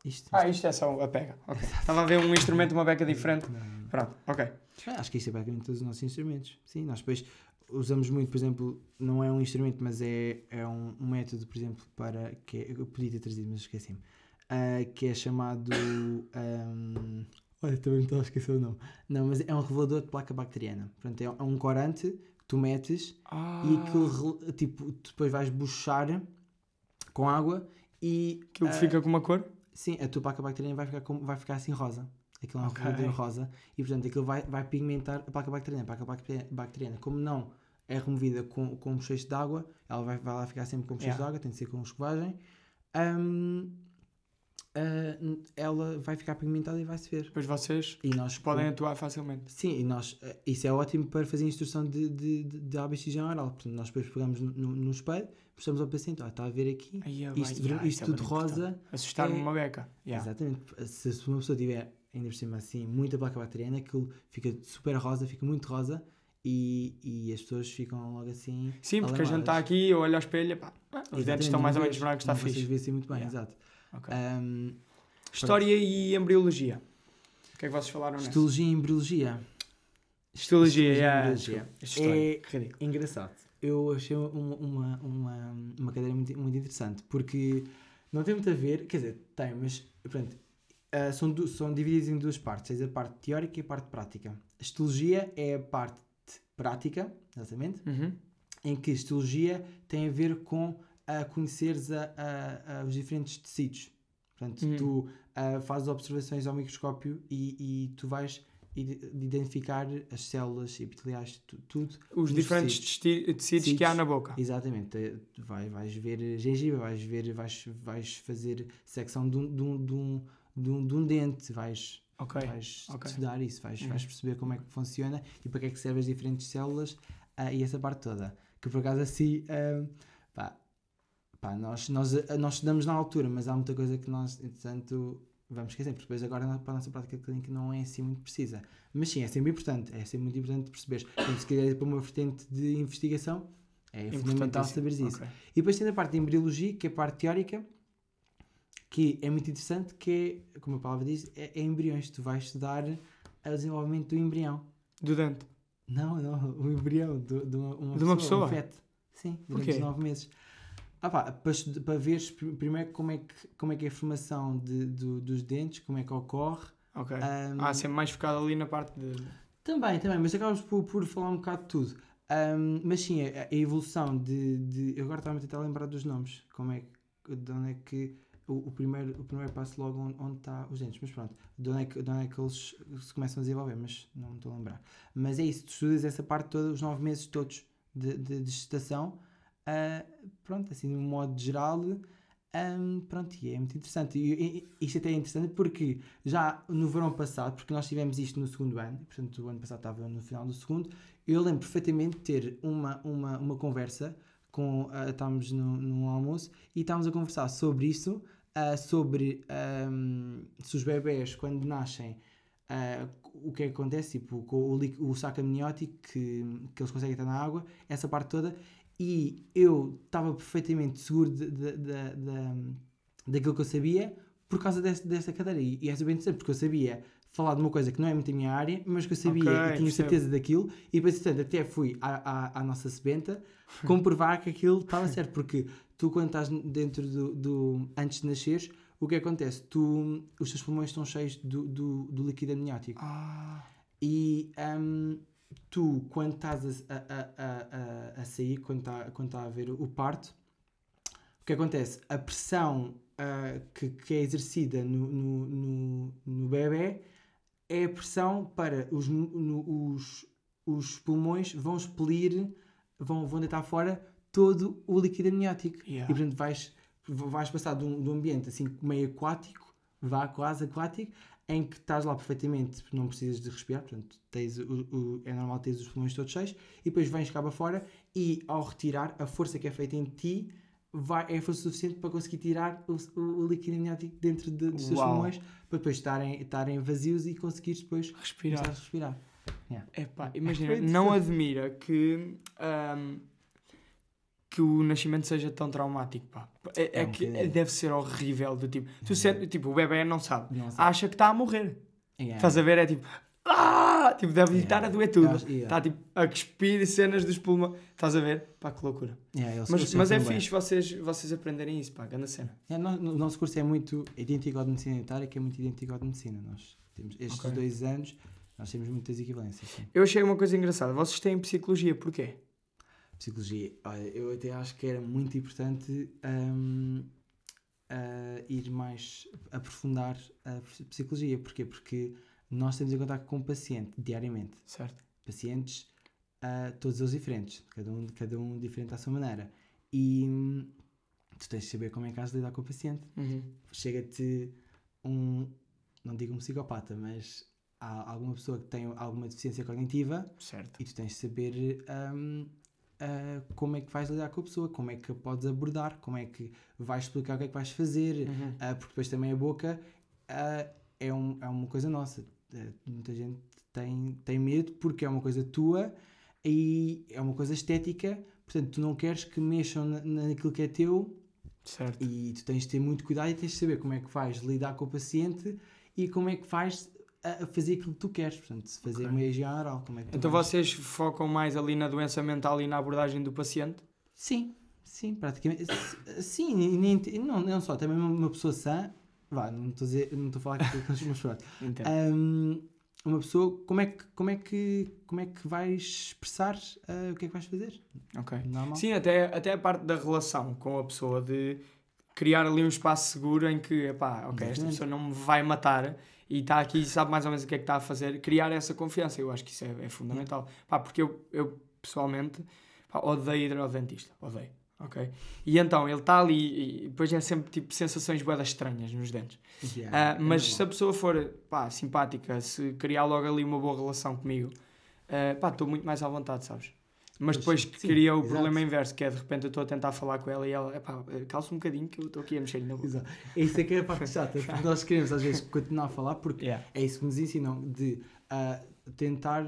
Isto, Ah, isto é só a pega. Ok. Estava a ver um instrumento, uma beca diferente. Não, não. Pronto, ok. Ah, Acho que isto é basicamente todos os nossos instrumentos. Sim, nós depois usamos muito, por exemplo, não é um instrumento, mas é, é um, um método, por exemplo, para. que é- Eu podia ter trazido, mas esqueci-me. Ah, que é chamado. ahm, olha, também me estava a esquecer o nome. Não, mas é um revelador de placa bacteriana. Portanto, é, é um corante que tu metes Ah, e aquilo, tipo, depois vais buchar com água e. aquilo ah, fica com uma cor? Sim, a tua placa bacteriana vai ficar, com- vai ficar assim rosa. Aquilo é um Ok. revelador rosa e, portanto, aquilo vai, vai pigmentar a placa bacteriana. A placa bacte- bacteriana, como não é removida com, com bochecho de água, ela vai, vai lá ficar sempre com bochecho Yeah. de água, tem de ser com escovagem. Hum, ah, ela vai ficar pigmentada e vai-se ver. Depois vocês E nós podem atuar facilmente. Sim, e nós, eh, isso é ótimo para fazer instrução de, de, de, de oral. Portanto, nós depois pegamos no, no, no espelho, mostramos ao paciente, ó, está a ver aqui, é isto, yeah, isto é tudo importante. rosa, Assustar-me é- uma beca. Yeah. Exatamente. Se se uma pessoa tiver, ainda por cima assim, muita placa bacteriana, aquilo fica super rosa, fica muito rosa e, e as pessoas ficam logo assim. Sim, porque a gente está aqui, eu olho ao espelho, pá, os dentes estão mais ou menos brancos, está fixe. Vocês vê assim muito bem, Yeah. exato. Ok. Ahm, História e embriologia. O que é que vocês falaram nessa? histologia e embriologia. Histologia, Histologia É- ridículo. Engraçado. Eu achei uma, uma, uma, uma cadeira muito, muito interessante porque não tem muito a ver, quer dizer, tem, mas pronto, ah, são, du- são divididos em duas partes: a parte teórica e a parte prática. A histologia é a parte prática, exatamente, Uhum. em que histologia tem a ver com a conheceres a, a- a- os diferentes tecidos. Portanto, Uhum. tu ah, fazes observações ao microscópio e, e tu vais ide- identificar as células epiteliais, tu- tudo. Os diferentes tecidos. teci- tecidos que há na boca. Exatamente. Vai, vais ver gengiva, vais ver, vais, vais fazer secção de um, de um, de um, de um, de um dente, vais, Ok. vais ok. estudar isso, vais, Uhum. vais perceber como é que funciona e para que é que servem as diferentes células ah, e essa parte toda. Que por acaso assim, ah, pá, pá, nós, nós, nós estudamos na altura, mas há muita coisa que nós, entretanto, vamos esquecer, porque depois agora para a nossa prática clínica não é assim muito precisa. Mas sim, é sempre importante, é sempre muito importante perceber. Então, se quiser ir para uma vertente de investigação, é fundamental saberes isso. Ok. E depois tem a parte de embriologia, que é a parte teórica, que é muito interessante, que é, como a palavra diz, é, é embriões. Tu vais estudar o desenvolvimento do embrião. Do dente. Não, não, o embrião de uma, uma De uma pessoa, pessoa? um feto. Sim, durante Porquê? os nove meses. Ah pá, para, para veres pr- primeiro como é que, como é, que é a formação de, do- dos dentes, como é que ocorre. Ok. Ahm, Ah, sempre mais focado ali na parte de. Também, também, mas acabamos por, por falar um bocado de tudo. Ahm, mas sim, a, a evolução de, de- Eu agora estava a tentar lembrar dos nomes. Como é que. De onde é que. O, o primeiro, o primeiro passo logo onde, onde está os dentes. Mas pronto, de onde, é que, de onde é que eles se começam a desenvolver, mas não me estou a lembrar. Mas é isso, tu estudas essa parte toda, os nove meses todos de, de, de gestação. Ah, pronto, assim, de um modo geral. ahm, pronto, e é muito interessante. E, e- isto até é interessante porque já no verão passado, porque nós tivemos isto no segundo ano, portanto o ano passado estava no final do segundo, eu lembro perfeitamente de ter uma, uma, uma conversa com, ah, estávamos no, num almoço e estávamos a conversar sobre isso, ah, sobre ahm, se os bebés quando nascem ah, o que é que acontece, tipo, com o, o saco amniótico que, que eles conseguem estar na água, essa parte toda, e eu estava perfeitamente seguro de, de, de- de- daquilo que eu sabia por causa desta, desta cadeira. E, e é super interessante, porque eu sabia falar de uma coisa que não é muito a minha área, mas que eu sabia Ok, e tinha percebo. certeza daquilo, e depois, portanto, até fui à, à, à nossa sebenta *laughs* comprovar que aquilo estava certo, porque tu, quando estás dentro do, do- antes de nasceres, o que acontece? Tu, os teus pulmões estão cheios do, do, do líquido amniótico. Ah. E hum, tu, quando estás a, a, a, a, a sair, quando está quando tá a haver o parto, o que acontece? A pressão ah, que, que é exercida no, no, no, no bebê é a pressão para os, no- os, os pulmões vão expelir, vão, vão deitar fora todo o líquido amniótico. Yeah. E portanto vais, vais passar de um, de um ambiente assim meio aquático, vá quase aquático, em que estás lá perfeitamente, não precisas de respirar, portanto tens o, o- é normal teres os pulmões todos cheios, e depois vens cá para fora e ao retirar, a força que é feita em ti vai, é a força suficiente para conseguir tirar o, o- líquido amniótico dentro de- dos teus Uau. pulmões, para depois estarem, estarem vazios e conseguires depois Respirar. respirar. Yeah. Epá, imagina, Foi não admira que, ahm, que o nascimento seja tão traumático, pá. É, é É um que deve ser horrível, do tipo, tu sente, tipo, o bebê não sabe, Não sei. acha que está a morrer. Yeah. Estás a ver? É tipo, ah! Tipo, deve Yeah. estar a doer tudo. Eles- yeah. Está tipo a cuspir cenas dos pulmões. Estás a ver? Pá, que loucura. Yeah, Mas, mas é bué. fixe vocês, vocês aprenderem isso, pá, grande cena. É, nós- no- o nosso curso é muito idêntico ao de medicina sanitária, que é muito idêntico ao de medicina. Nós temos estes Ok. dois anos, nós temos muitas equivalências. sim. Eu achei uma coisa engraçada. Vocês têm psicologia, porquê? Psicologia, olha, eu até acho que era muito importante hum, ah, ir mais aprofundar a psicologia. Porquê? Porque nós temos em contato com o paciente diariamente. Certo. Pacientes, ah, todos eles diferentes, cada um, cada um diferente à sua maneira. E hum, tu tens de saber como é que has de lidar com o paciente. Uhum. chega-te um, não digo um psicopata, mas há alguma pessoa que tem alguma deficiência cognitiva Certo. e tu tens de saber hum, ah, como é que vais lidar com a pessoa, como é que a podes abordar, como é que vais explicar o que é que vais fazer, Uhum. ah, porque depois também a boca ah, é, um, é uma coisa nossa. Muita gente tem, tem medo porque é uma coisa tua e é uma coisa estética, portanto tu não queres que mexam na, naquilo que é teu Certo. e tu tens de ter muito cuidado e tens de saber como é que vais lidar com o paciente e como é que vais a, fazer aquilo que tu queres. Portanto, fazer Ok. uma higiene oral, como é que Então vais- vocês focam mais ali na doença mental e na abordagem do paciente? Sim, sim, praticamente. Sim, nem, não, não só, também uma- pessoa sã. Vá, não estou a dizer, não estou a falar pronto. *laughs* Entendo. Hum, uma pessoa, como é que, como é que, como é que vais expressar ah, o que é que vais fazer? ok. Normal. Sim, até, até a parte da relação com a pessoa, de criar ali um espaço seguro em que, epá, ok, esta Exatamente. pessoa não me vai matar e está aqui e sabe mais ou menos o que é que está a fazer. Criar essa confiança, eu acho que isso é, é fundamental. Pá, porque eu, eu pessoalmente, pá, odeio ir ao dentista, odeio. Ok? E então, ele está ali e depois é sempre tipo sensações boedas estranhas nos dentes. Yeah, Ah, é mas normal. se a pessoa for pá, simpática, se criar logo ali uma boa relação comigo, ah, pá, estou muito mais à vontade, sabes? Mas Pois, depois sim, cria o exato. problema inverso, que é de repente eu estou a tentar falar com ela e ela, pá, calça um bocadinho que eu estou aqui a mexer na boca. Exato. Isso é que é a parte chata, *laughs* porque nós queremos às vezes continuar a falar porque Yeah. É isso que nos ensinam, de ah, tentar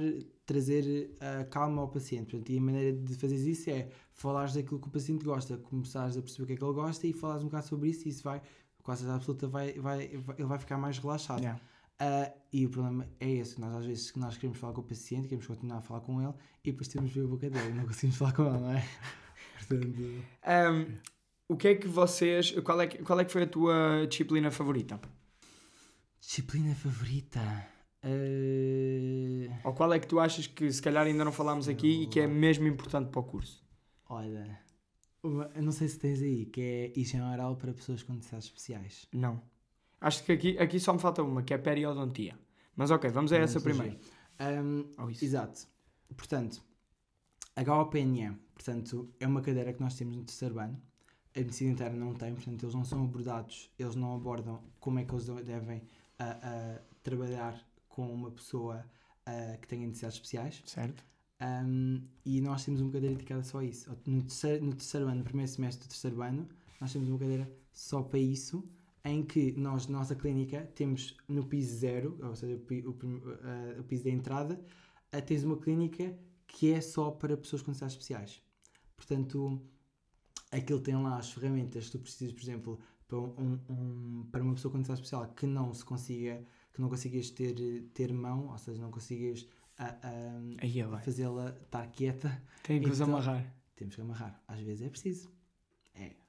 trazer ah, calma ao paciente. Portanto, e a maneira de fazer isso é falares daquilo que o paciente gosta, começares a perceber o que é que ele gosta e falares um bocado sobre isso e isso vai, com a absoluta, vai, vai, vai- ele vai ficar mais relaxado. Yeah. Ah, e o problema é esse, nós às vezes nós queremos falar com o paciente, queremos continuar a falar com ele e depois temos de ver a boca dele e não conseguimos falar com ele, não é? *laughs* Portanto, Ahm, o que é que vocês. Qual é que, qual é que foi a tua disciplina favorita? disciplina favorita. Ah, Ou qual é que tu achas que se calhar ainda não falámos aqui e que é mesmo importante para o curso? Olha, eu não sei se tens aí, que é higiene oral para pessoas com necessidades especiais. Não. Acho que aqui, aqui só me falta uma, que é periodontia. Mas ok, vamos a essa Vamos primeiro. Ou isso. exato. Portanto, HOPNE, portanto, é uma cadeira que nós temos no terceiro ano. A medicina interna não tem, portanto, eles não são abordados, eles não abordam como é que eles devem ah, ah, trabalhar com uma pessoa ah, que tenha necessidades especiais. Certo? Um, e nós temos uma cadeira dedicada só a isso. No terceiro, no terceiro ano, no primeiro semestre do terceiro ano, nós temos uma cadeira só para isso, em que nós, nossa clínica, temos no piso zero, ou seja, o, o uh, o piso da entrada, uh, tens uma clínica que é só para pessoas com necessidades especiais. Portanto, aquilo tem lá as ferramentas que tu precisas, por exemplo, para, um, um- para uma pessoa com necessidade especial que não se consiga, que não consigas ter, ter mão, ou seja, não consigas ah, ah, é fazê-la estar quieta, Tem que os Então- amarrar. temos que amarrar. Às vezes é preciso.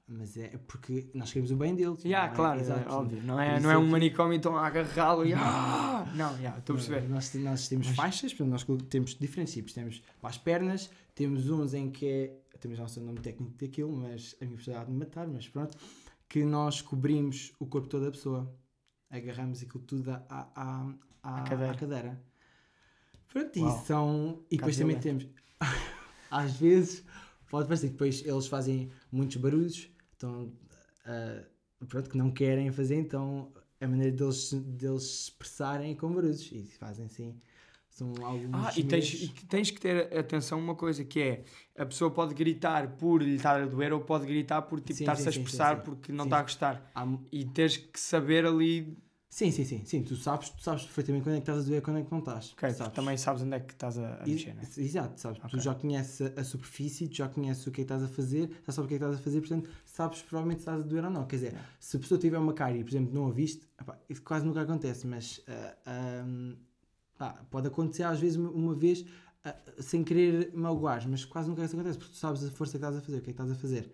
É, mas é porque nós queremos o bem deles. Não é? claro, Exato. é óbvio. Não é, não é é um que- manicômio e estão a agarrá-lo e. Ah! Não, já, estou a perceber. Nós, nós temos Mas- faixas, portanto, nós temos diferentes tipos. Temos para as pernas, temos uns em que é. Temos não sei o nome técnico daquilo, mas a minha há de me matar, mas pronto. Que nós cobrimos o corpo todo da pessoa. Agarramos aquilo tudo à, à, à, À à cadeira. Pronto, Uau. e são. E depois também temos. *laughs* Às vezes pode parecer que depois eles fazem muitos barulhos, então, uh, pronto, que não querem fazer, então a maneira deles, deles se expressarem é com barulhos e fazem assim. São alguns ah, e tens, e tens que ter atenção uma coisa que é a pessoa pode gritar por lhe estar a doer ou pode gritar por tipo, estar-se a expressar sim, sim, porque não está a gostar. Há... E tens que saber ali Sim, sim, sim, sim. Tu sabes, tu sabes perfeitamente quando é que estás a doer e quando é que não estás. Ok, sabes. também sabes onde é que estás a, a mexer, né? Exato, sabes. Okay. Tu já conheces a, superfície, tu já conheces o que é que estás a fazer, já sabes o que é que estás a fazer, portanto, sabes provavelmente se estás a doer ou não. Quer dizer, yeah. se a pessoa tiver uma cárie, por exemplo, não a viste, isso quase nunca acontece, mas uh, um, pode acontecer às vezes uma vez uh, sem querer magoar, mas quase nunca isso acontece, porque tu sabes a força que estás a fazer, o que é que estás a fazer.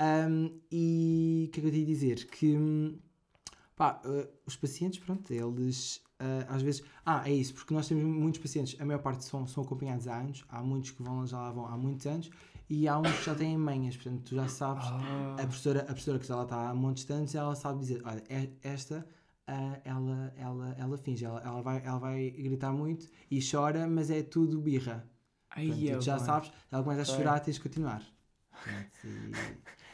Um, e o que é que eu te ia dizer? Que hum, Pá, uh, os pacientes, pronto, eles uh, às vezes. Ah, é isso, porque nós temos muitos pacientes, a maior parte são, são acompanhados há anos, há muitos que vão, já lá vão há muitos anos e há uns que já têm manhas, portanto, tu já sabes, ah. a, professora, a professora que já lá está há montes de anos, ela sabe dizer: olha, é, esta. Uh, ela, ela, ela finge, ela, ela, vai, ela vai gritar muito e chora, mas é tudo birra. Ai, Portanto, já sabes, ela começa a chorar, tens de continuar. *laughs*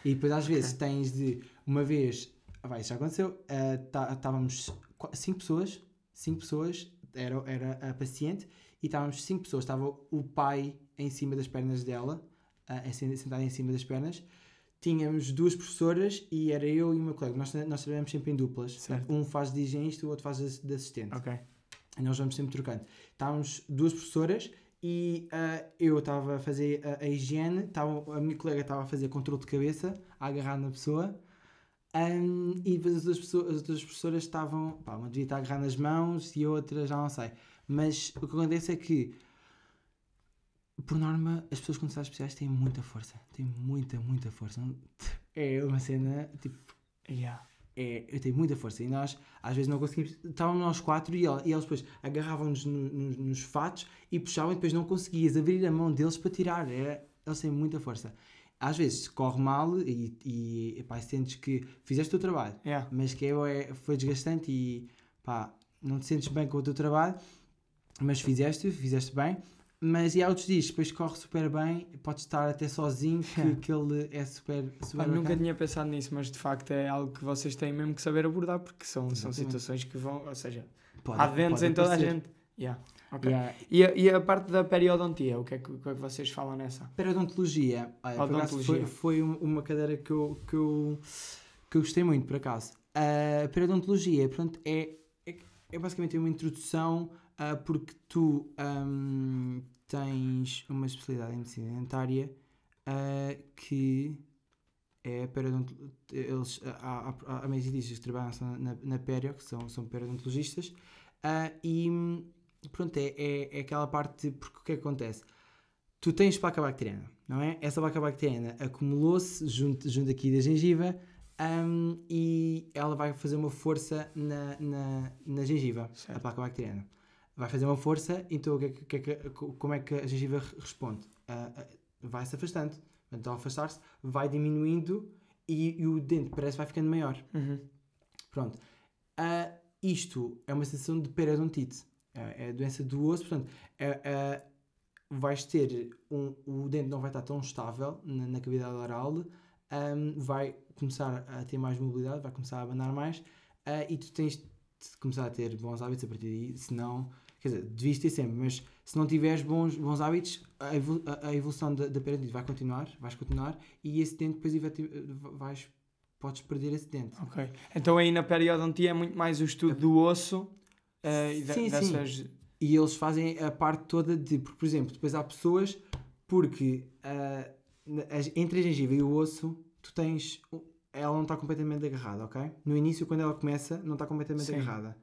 e, e depois às vezes tens de, uma vez ah, vai, isso já aconteceu. Estávamos uh, cinco pessoas, cinco pessoas, era, era a paciente, e estávamos cinco pessoas. Estava o pai em cima das pernas dela, uh, sentado em cima das pernas. Tínhamos duas professoras e era eu e uma colega. Nós, nós trabalhamos sempre em duplas. Certo. Um faz de higienista e o outro faz de assistente. Ok. E nós vamos sempre trocando. Estávamos duas professoras e uh, eu estava a fazer a, a higiene, tava, a minha colega estava a fazer controle de cabeça, a agarrar na pessoa um, e as outras, pessoas, as outras professoras estavam. Pá, uma devia estar a agarrar nas mãos e a outra já não sei. Mas o que acontece é que, por norma, as pessoas com necessidades especiais têm muita força. Têm muita, muita força. É uma cena tipo. Yeah. É, eu tenho muita força e nós às vezes não conseguimos. Estávamos nós quatro e, e eles depois agarravam-nos no, no, nos fatos e puxavam e depois não conseguias abrir a mão deles para tirar. É, eles têm muita força às vezes corre mal e, e pá, sentes que fizeste o teu trabalho, yeah. mas que é, foi desgastante e pá, não te sentes bem com o teu trabalho, mas fizeste, fizeste bem. Mas e há outros dias, depois corre super bem, podes estar até sozinho, que, que ele é super, super Nunca tinha pensado nisso, mas de facto é algo que vocês têm mesmo que saber abordar, porque são, são situações que vão, ou seja, pode, há ventos em toda a gente. Yeah. Okay. Yeah. E, a, e a parte da periodontia, o que é que, que, é que vocês falam nessa? Periodontologia, olha, foi, foi uma cadeira que eu, que, eu, que eu gostei muito, por acaso. A periodontologia, portanto, é, é, é basicamente uma introdução uh, porque tu um, tens uma especialidade em medicina dentária uh, que é periodontologia. Eles, há, há, há que trabalham na, na perio, que são, são periodontologistas, e pronto, é, é, é aquela parte, porque o que, é que acontece? Tu tens placa bacteriana, não é? Essa placa bacteriana acumulou-se junto, junto aqui da gengiva um, e ela vai fazer uma força na, na, na gengiva, certo. a placa bacteriana. Vai fazer uma força, então que, que, que, como é que a gengiva responde? Uh, uh, vai-se afastando. Então, ao afastar-se, vai diminuindo e, e, o dente parece que vai ficando maior. Uhum. Pronto. Uh, isto é uma sensação de periodontite. É, é a doença do osso, portanto, é, é, vais ter um, o dente não vai estar tão estável na, na cavidade oral, um, vai começar a ter mais mobilidade, vai começar a abanar mais uh, e tu tens de começar a ter bons hábitos a partir daí, senão, quer dizer, devias ter sempre, mas se não tiveres bons, bons hábitos, a, evolu a evolução da, da vai continuar, vais continuar e esse dente depois vais, podes perder esse dente. Ok, então aí na periodontia é muito mais o estudo do osso uh, e sim, dessas... Sim. E eles fazem a parte toda de... Porque, por exemplo, depois há pessoas... Porque uh, entre a gengiva e o osso, tu tens... Ela não está completamente agarrada, ok? No início, quando ela começa, não está completamente sim. agarrada.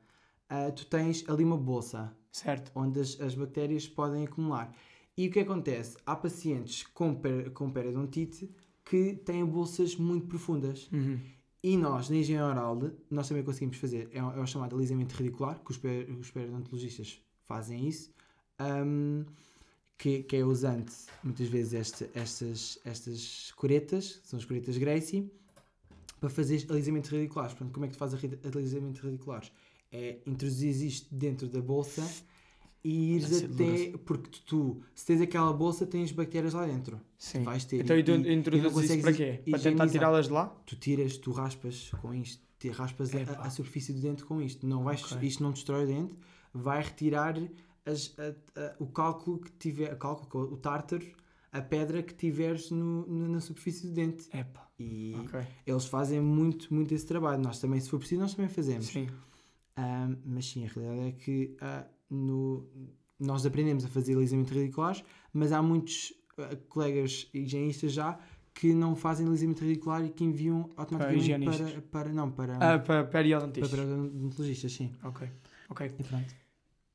Uh, tu tens ali uma bolsa. Certo. Onde as, as bactérias podem acumular. E o que acontece? Há pacientes com, per, com periodontite que têm bolsas muito profundas. Uhum. E nós, na engenharia oral, nós também conseguimos fazer, é o, é o chamado alisamento radicular, que os, per, os periodontologistas fazem isso, um, que, que, é usando muitas vezes este, estas, estas curetas, são as curetas Gracie, para fazer alisamentos radiculares. Portanto, como é que tu fazes alisamentos radiculares? É introduzir isto dentro da bolsa e ires ser até. Porque tu, se tens aquela bolsa, tens bactérias lá dentro. Sim. Vais ter. Então, e tu introduzes isso para quê? Para tentar tirá-las de lá? Tu tiras, tu raspas com isto, raspas a, a superfície do dente com isto. Não vais, Ok. Isto não destrói o dente, vai retirar as- a- a- o cálculo que tiver, o cálculo, o tártaro, a pedra que tiveres no- no- na superfície do dente. Epá, E ok. eles fazem muito, muito esse trabalho. Nós também, se for preciso, nós também fazemos. Sim. Ahm, mas sim, a realidade é que ah, no- nós aprendemos a fazer alisamento radicular, mas há muitos ah, colegas higienistas já que não fazem alisamento radicular e que enviam automaticamente higienistas. para, para, não, para, Ah, para para, periodontistas. para odontologistas, sim. Ok. Ok. E pronto.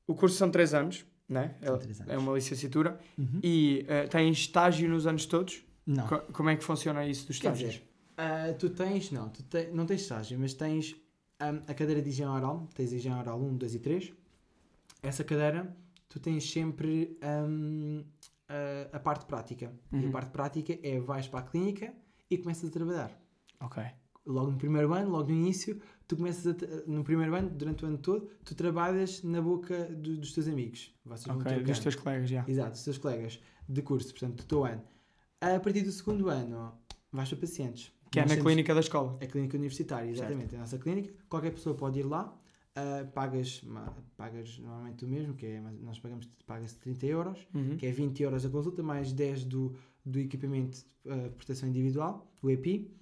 O curso são 3 anos, né? São É- três anos. É uma licenciatura. Uhum. E eh, tem estágio nos anos todos? Não. Co- como é que funciona isso dos estágios? dizer, ah, tu tens, não, tu te- não tens estágio, mas tens ahm, a cadeira de higiene oral, tens higiene oral 1, 2 e 3. Essa cadeira, tu tens sempre ahm, a, a parte prática. E Uhum. a parte prática é vais para a clínica e começas a trabalhar. Ok. Logo no primeiro ano, logo no início, tu começas a, no primeiro ano, durante o ano todo, tu trabalhas na boca do- dos teus amigos. Vocês Ok. Dos teus colegas, já. Exato, dos teus colegas de curso, portanto, do teu ano. A partir do segundo ano, vais para pacientes. Que é na clínica da escola. A clínica universitária, exatamente. É a nossa clínica. Qualquer pessoa pode ir lá. Ah, pagas, pagas normalmente o mesmo, que é, nós pagamos, pagas 30 euros, Uhum. que é 20 euros a consulta, mais 10 do, do equipamento ah, de proteção individual, o EPI.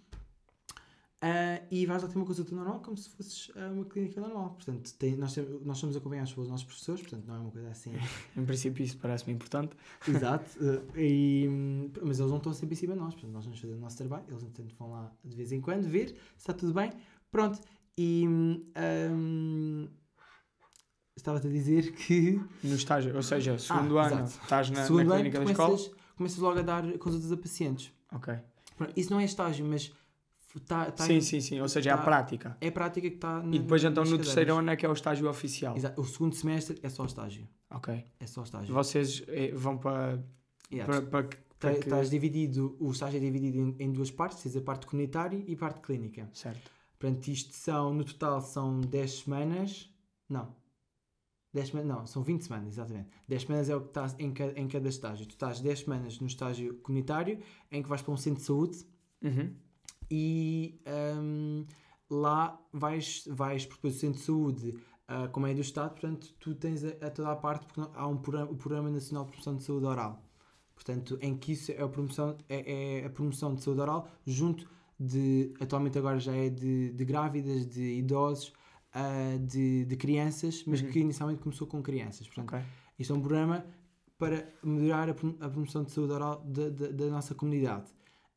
Ah, e vais lá ter uma consulta normal, como se fosses uma clínica normal. Portanto, tem- nós, tem- nós somos acompanhados pelos nossos professores, portanto, não é uma coisa assim *laughs* Em princípio, isso parece-me importante. *laughs* Exato. e, mas eles não estão sempre em cima de nós. Portanto, nós vamos fazer o nosso trabalho. Eles, entretanto, vão lá de vez em quando ver se está tudo bem. Pronto. E hum, estava-te a dizer que. No estágio, ou seja, segundo Ah, ano, exato. estás na, segundo na ano, clínica tu da escola. começas, começas logo a dar consultas a pacientes. Ok. Isso não é estágio, mas tá, tá sim, sim, sim. Ou seja, é a tá- prática. é a prática que está. E depois, então, no terceiro ano é que é o estágio oficial. Exato. O segundo semestre é só estágio. Ok. É só estágio. Vocês eh, vão para. Yeah. para, que- Tá- para que- Estás dividido, o estágio é dividido em, em duas partes, tens a parte comunitária e a parte clínica. Certo. Portanto, isto são, no total são 10 semanas. Não. 10 semanas, não, são 20 semanas, exatamente. 10 semanas é o que estás em cada, em cada estágio. Tu estás 10 semanas no estágio comunitário, em que vais para um centro de saúde Uhum. e hum, lá vais, vais porque depois o centro de saúde, ah, como é do Estado, portanto, tu tens a, a toda a parte, porque não- há um programa, o Programa Nacional de Promoção de Saúde Oral. Portanto, em que isso é a promoção, é, é a promoção de saúde oral junto de, atualmente agora já é de, de grávidas, de idosos, ah, de, de crianças, mas Uhum. que inicialmente começou com crianças. Portanto, Ok. isto é um programa para melhorar a, prom- a promoção de saúde oral da, da, da nossa comunidade.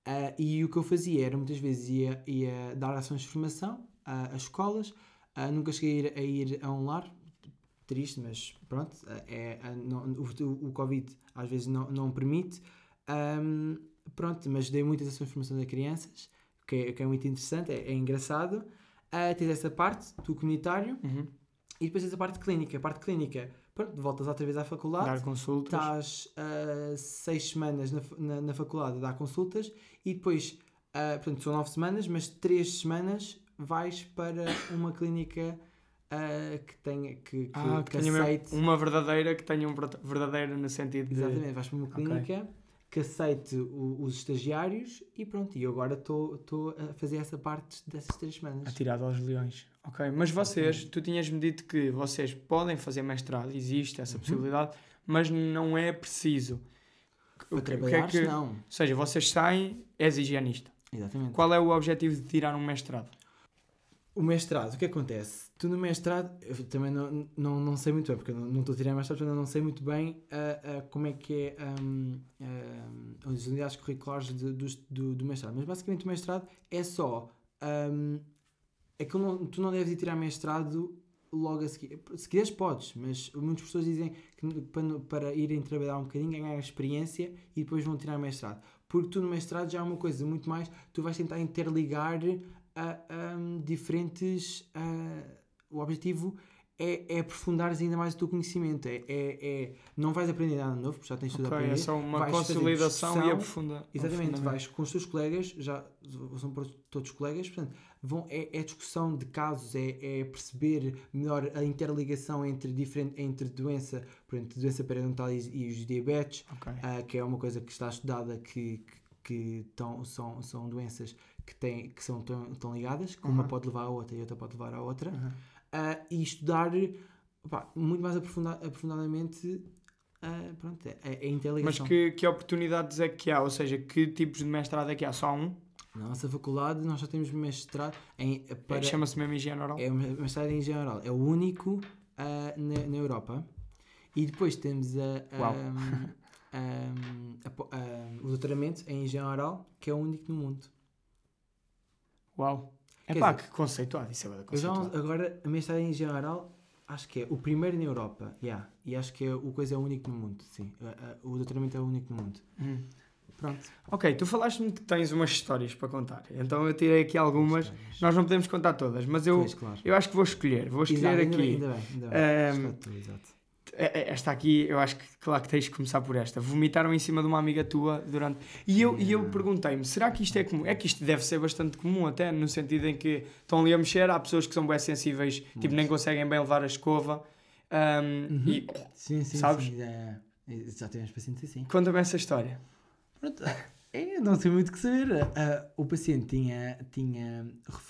Ah, e o que eu fazia era, muitas vezes, ia, ia dar ações de formação ah, às escolas. Ah, nunca cheguei a ir, a ir a um lar, triste, mas pronto, é, não- o, o Covid às vezes não, não permite. Ahm, pronto, mas dei muitas ações de formação a crianças, que é, que é muito interessante, é, é engraçado. Ah, tens essa parte do comunitário Uhum. e depois tens a parte clínica. A parte clínica, pronto, voltas outra vez à faculdade. Dar consultas. Estás ah, seis semanas na, na, na faculdade a dar consultas e depois, ah, portanto, são nove semanas, mas três semanas vais para uma clínica ah, que tenha que, que, Ah, que que tenha aceite. uma verdadeira que tenha um verda- verdadeiro no sentido de. Exatamente, vais para uma clínica que aceite o- os estagiários e pronto, e eu agora estou a fazer essa parte dessas três semanas. Atirado aos leões. Ok, mas vocês, tu tinhas-me dito que vocês podem fazer mestrado, existe Uhum. essa possibilidade, mas não é preciso. Para O que- que é que- não. Ou seja, vocês saem, és higienista. Exatamente. Qual é o objetivo de tirar um mestrado? O mestrado, o que acontece? Tu no mestrado, eu também não, não, não sei muito bem, porque eu não estou a tirar mestrado, eu não sei muito bem ah, ah, como é que é hum, hum, as unidades curriculares de- do, do, do mestrado. Mas basicamente o mestrado é só. hum, é que não, tu não deves ir tirar mestrado logo a seguir. Se quiseres, podes, mas muitas pessoas dizem que para, para irem trabalhar um bocadinho, ganhar experiência e depois vão tirar mestrado. Porque tu no mestrado já é uma coisa muito mais. Tu vais tentar interligar a, a, diferentes. a- o objetivo é, é aprofundares ainda mais o teu conhecimento. É, é, é- não vais aprender nada novo, porque já tens tudo a Ok, aprender. é só uma vais consolidação e discussão, aprofunda. Exatamente, vais com os teus colegas, já são todos colegas, portanto, vão, é, é discussão de casos, é, é perceber melhor a interligação entre, diferente, entre doença, por exemplo, doença periodontal e, e os diabetes, Ok. ah, que é uma coisa que está estudada que, que, que tão, são, são doenças que, têm, que são tão, tão ligadas, que uma Uhum. pode levar à outra e outra pode levar à outra, Uhum. ah, e estudar muito mais aprofunda- aprofundadamente ah, pronto, a, a interligação. Mas que, que oportunidades é que há? Ou seja, que tipos de mestrado é que há? Só um? Na nossa faculdade nós só temos mestrado em, para, Chama-se mesmo higiene oral? é o mestrado em engenharia oral. É o único ah, na, na Europa. E depois temos a, *laughs* a- po- a- o doutoramento em engenharia oral, que é o único no mundo. Uau. É pá, que conceituado. Isso é Eu já, conceituado. agora, a mestrado em oral, acho que é o primeiro na Europa. Yeah. E acho que é, o coisa é o único no mundo. Sim. O doutoramento é o único no mundo. Hum. Pronto. Ok, tu falaste-me que tens umas histórias para contar. Então eu tirei aqui algumas. Histórias. Nós não podemos contar todas, mas eu, Pois, claro. eu acho que vou escolher. Vou escolher Exato, ainda aqui. bem, ainda bem. Ainda bem. Ehm, Exato, exato. É- é- Esta aqui, eu acho que, claro que tens de começar por esta. Vomitaram em cima de uma amiga tua durante. E eu, e eu perguntei-me: será que isto é comum? É que isto deve ser bastante comum, até no sentido em que estão ali a mexer. Há pessoas que são bem sensíveis, tipo, Muito. nem conseguem bem levar a escova. Ahm, Uhum. E Sim, sim, Sabes? sim. Já, já tivemos pacientes assim. conta-me essa história. Pronto, *laughs* eu não sei muito o que saber. Ah, o paciente tinha, tinha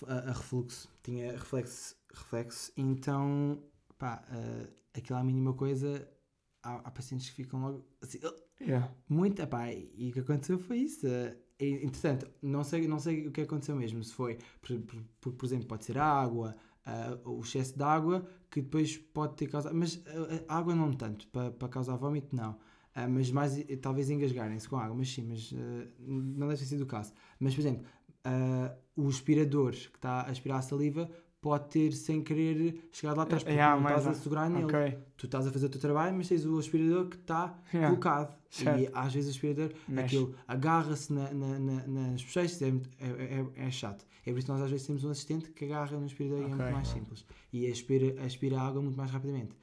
a refluxo, tinha reflexo, reflexo então, pá, ah, aquilo é mínima coisa, há, há pacientes que ficam logo assim, "Ah", Yeah. muito, pá, e o que aconteceu foi isso. ah, e, entretanto, não sei, não sei o que aconteceu mesmo, se foi, por, por, por- exemplo, pode ser a água, ah, o excesso de água, que depois pode ter causado, mas a água não tanto, para, para causar vómito, não. Ah, mas mais talvez engasgarem-se com água, mas sim, mas ah, não deve ter sido o caso. Mas, por exemplo, ah, o aspirador que está a aspirar a saliva pode ter sem querer chegado lá atrás, porque Yeah, não estás a segurar nele. Ok. Tu estás a fazer o teu trabalho, mas tens o aspirador que está Yeah. colocado. Certo. E às vezes o aspirador Mexe. aquilo agarra-se na, na, na- nas bochechas, é, é, é, é chato. É por isso que nós às vezes temos um assistente que agarra no aspirador e é muito mais simples. E aspira, aspira a água muito mais rapidamente.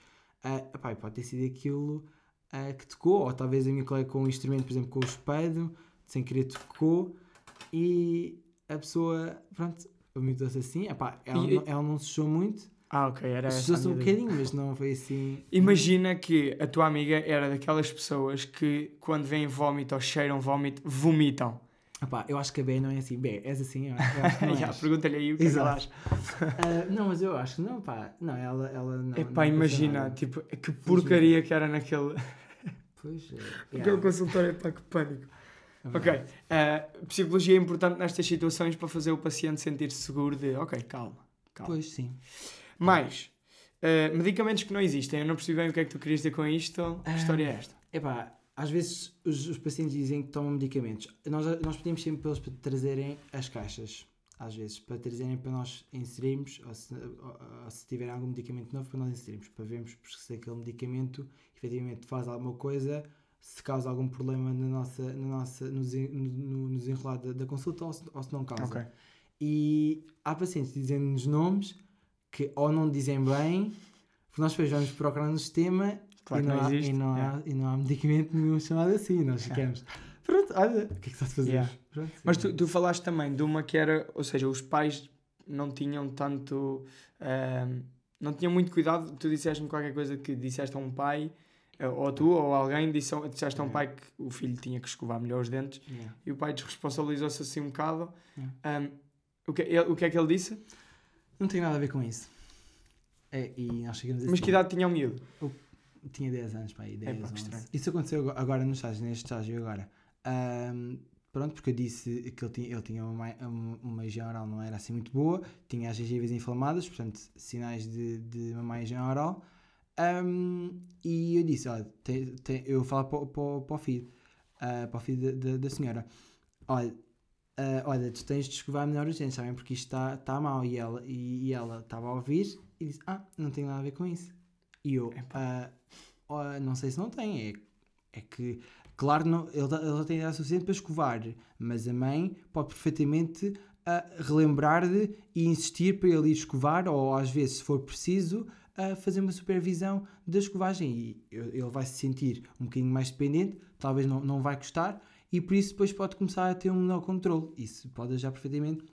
Ah, epá, e pode ter sido aquilo ah, que tocou, ou talvez a minha colega com um instrumento, por exemplo, com o espelho, sem querer tocou, e a pessoa, pronto, vomitou-se assim. Epá, ela, E- não, ela não se sujou muito, Ah, ok. Era essa a sujou-se um bocadinho, mas não foi assim. Imagina que a tua amiga era daquelas pessoas que, quando veem vómito ou cheiram vómito, vomitam. Epá, eu acho que a B não é assim. B, és assim? Eu, acho que não *laughs* és. Pergunta-lhe aí o que é que ela acha. *laughs* Ah, não, mas eu acho que não, pá. Não, ela, ela não. Epá, não imagina, tipo, que porcaria que era naquele, Pois, é, *laughs* yeah, consultório, epá, que pânico. É *laughs* Ok, ah, psicologia é importante nestas situações para fazer o paciente sentir-se seguro de, ok, calma, calma. Pois, sim. Mais, ah, medicamentos que não existem, eu não percebi bem o que é que tu querias dizer com isto, que história é esta? Epá, às vezes os, os pacientes dizem que tomam medicamentos. Nós, nós pedimos sempre para eles para trazerem as caixas. Às vezes, para trazerem para nós inserirmos, ou se, ou- ou se tiverem algum medicamento novo, para nós inserirmos, para vermos se aquele medicamento efetivamente faz alguma coisa, se causa algum problema na nossa, na nossa, no, no, desenrolar da, da consulta ou se, ou se não causa. Ok, E há pacientes dizem-nos nomes que ou não dizem bem, porque nós depois vamos procurar no sistema claro e, não não há, e, não yeah. há, e não há medicamento nenhum chamado assim. Nós ficamos. Pronto, olha, o que é que estás a fazer? Yeah. Pronto, Mas tu, tu falaste também de uma que era, ou seja, os pais não tinham tanto. ahm, não tinham muito cuidado. Tu disseste-me qualquer coisa que disseste a um pai, ou tu, ou alguém, disse, disseste a um pai que o filho tinha que escovar melhor os dentes Yeah. e o pai desresponsabilizou-se assim um bocado. Yeah. Ahm, o, que, ele- o que é que ele disse? Não tem nada a ver com isso. É, e nós chegamos Mas que idade tinha o miúdo? Tinha 10 anos, pá, aí, 10, Epá, que 11. estranho. Isso aconteceu ago- agora no estágio, neste estágio agora. Ahm, pronto, porque eu disse que ele tinha, ele tinha uma, mai- um- uma higiene oral não era assim muito boa, tinha as gengivas inflamadas, portanto, sinais de, de uma má higiene oral. Ahm, e eu disse, olha, tem, tem, eu falo para, para, o- para o filho, ah, para o filho da, da, da senhora, olha, ah, olha, tu tens de escovar melhor os dentes, sabem? Porque isto está tá mal. E ela, e, e ela estava a ouvir e disse, ah, não tem nada a ver com isso. E eu, "Oh, não sei se não tem, é, é que, claro, não, ele, ele tem idade suficiente para escovar, mas a mãe pode perfeitamente relembrar-lhe e insistir para ele ir escovar, ou às vezes, se for preciso, a fazer uma supervisão da escovagem e ele vai se sentir um bocadinho mais dependente, talvez não, não vai gostar e por isso depois pode começar a ter um menor controle. Isso pode já perfeitamente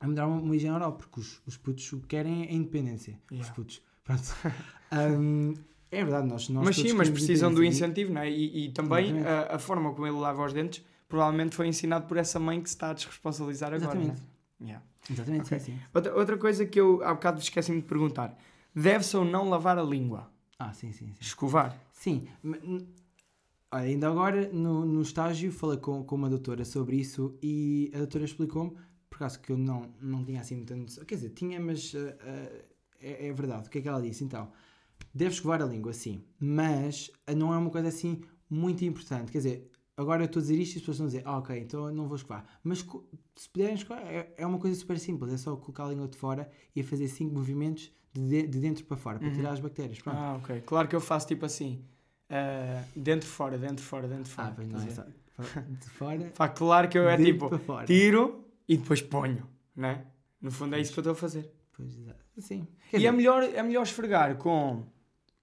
a mudar uma, uma higiene oral, porque os, os putos o que querem é independência. Yeah. Os putos. Pronto. *laughs* Um, é verdade, nós, nós Mas sim, mas precisam do incentivo, não é? E, e também Exatamente. a, a forma como ele lava os dentes provavelmente foi ensinado por essa mãe que se está a desresponsabilizar agora. Exatamente. Não é? Yeah. Exatamente, Ok. sim, sim. Outra, outra coisa que eu há bocado esqueci-me de perguntar: deve-se ou não lavar a língua? Ah, sim, sim, sim. Escovar? Sim, olha, ainda agora no, no estágio falei com, com uma doutora sobre isso e a doutora explicou-me, por acaso que eu não, não tinha assim muita noção, quer dizer, tinha, mas ah, ah, é, é verdade. O que é que ela disse? Então, deve escovar a língua, sim, mas ah, não é uma coisa assim muito importante, quer dizer. Agora eu estou a dizer isto e as pessoas a dizer, ah, ok, então eu não vou escovar. Mas se puderem escovar, é, é uma coisa super simples, é só colocar a língua de fora e fazer cinco movimentos de, de- de dentro para fora, para Uhum. tirar as bactérias. Pronto. Ah, ok. Claro que eu faço tipo assim: ah, dentro, fora, dentro, fora, dentro, fora. Ah, pois não é de fora. *laughs* Pá, claro que eu é tipo: tiro e depois ponho, não é? No fundo é isso que eu estou a fazer. Pois, exato. Sim. Quer E dizer, é melhor, é melhor esfregar com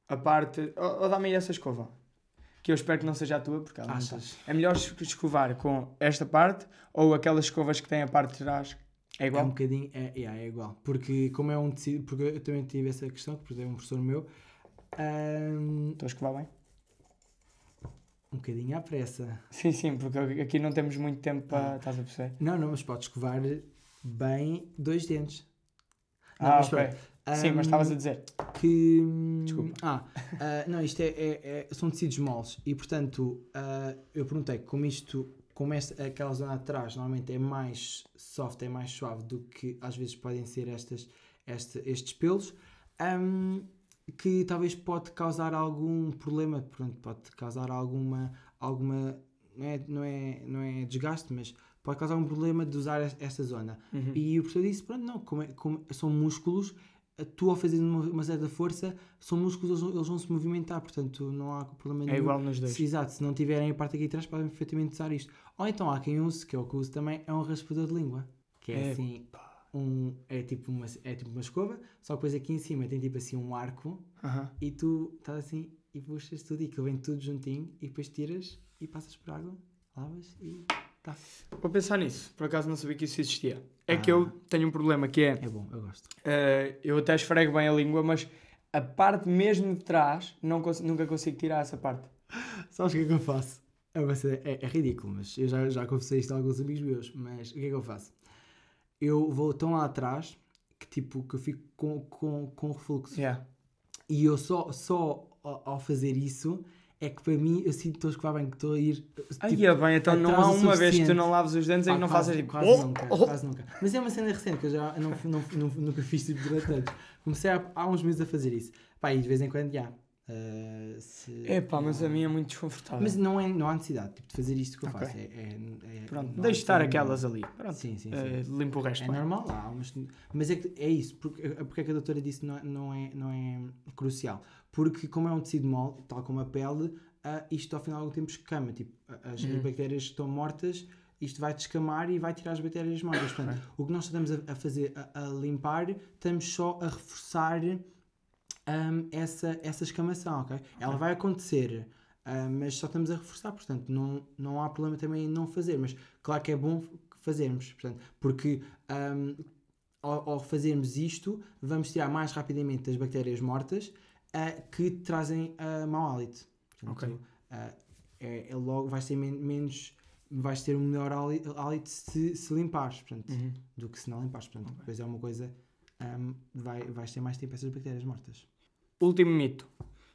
a parte. Ou, ou dá-me aí essa escova. Que eu espero que não seja a tua, porque ela não está. É melhor es- escovar com esta parte ou aquelas escovas que têm a parte de trás. É É um igual? bocadinho, é, yeah, é igual. Porque como é um tecido, porque eu também tive essa questão, porque é um professor meu, ahm, Estou a escovar bem? um bocadinho à pressa. *laughs* Sim, sim, porque aqui não temos muito tempo para. Estás a perceber? Não, não, mas podes escovar bem dois dentes. Não, ah, mas ok. pronto. Sim, mas estavas a dizer. que. Desculpa. Ah, ah, não, isto é, é- é- são tecidos moles e portanto ah, eu perguntei como isto, como esta, aquela zona de trás normalmente é mais soft, é mais suave do que às vezes podem ser estas, este- estes pelos, ahm, que talvez pode causar algum problema, portanto, pode causar alguma, alguma não é, não, é, não é desgaste, mas pode causar um problema de usar es- esta zona. Uhum. E o professor disse: pronto, não, como, é- como são músculos, tu ao fazer uma, uma certa força, são músculos, eles, vão- eles vão se movimentar, portanto não há problema É nenhum. igual nos dois. Se, exato, se não tiverem a parte aqui atrás, podem perfeitamente usar isto. Ou então há quem use, que é o que eu uso também, é um raspador de língua, que é É, assim. Um, é, tipo uma, é tipo uma escova, só que depois aqui em cima tem tipo assim um arco Aham. e tu estás assim e puxas tudo e aquilo vem tudo juntinho e depois tiras e passas por água, lavas e tá. Vou pensar nisso. Por acaso não sabia que isso existia. É que Ah. eu tenho um problema que é. É bom, eu gosto. eh, eu até esfrego bem a língua, mas a parte mesmo de trás não cons- nunca consigo tirar essa parte. *gasps* Sabes o que é que eu faço? É, é- é ridículo, mas eu já, já confessei isto a alguns amigos meus. Mas o que é que eu faço? Eu vou tão lá atrás que tipo que eu fico com, com, com refluxo. Yeah. E eu só, só ao, fazer isso é que para mim eu sinto que estou a escovar bem, que estou a ir. Ai, tipo, é bem, então não há uma vez que tu não laves os dentes em pá, que não quase- faças tipo. Quase "Oh, nunca, oh". quase nunca. Mas é uma cena recente que eu já não, não, não, *laughs* nunca fiz tipo durante anos. Comecei há, há uns meses a fazer isso. Pá, e de vez em quando já. Ah, se- É pá, mas a mim é muito desconfortável. Mas não, é, não há necessidade tipo, de fazer isto que eu Ok. faço. É, é, é- Pronto, há deixa estar aquelas ali. Pronto. Sim, sim, sim. eh, limpo o resto. É normal, há umas- mas é, que, é isso. Porque, porque é que a doutora disse não, é- não, é, não é crucial? Porque, como é um tecido mole, tal como a pele, ah, isto ao final de algum tempo escama. Tipo, as, as Uhum. bactérias estão mortas, isto vai descamar e vai tirar as bactérias mortas. Portanto, o que nós estamos a, a fazer, a, a limpar, estamos só a reforçar ahm, essa, essa escamação, ok? Ela vai acontecer, ah, mas só estamos a reforçar, portanto, não, não há problema também em não fazer, mas claro que é bom fazermos, portanto, porque ahm, ao, ao fazermos isto, vamos tirar mais rapidamente as bactérias mortas ah, que trazem ah, mau hálito. Portanto, Ok. ah, é, é logo vai ser men- menos vais ter um melhor háli- hálito se, se limpares, portanto, Uhum. do que se não limpares. Portanto, Ok. depois é uma coisa, ahm, vai, vais ter mais tempo essas bactérias mortas. Último mito.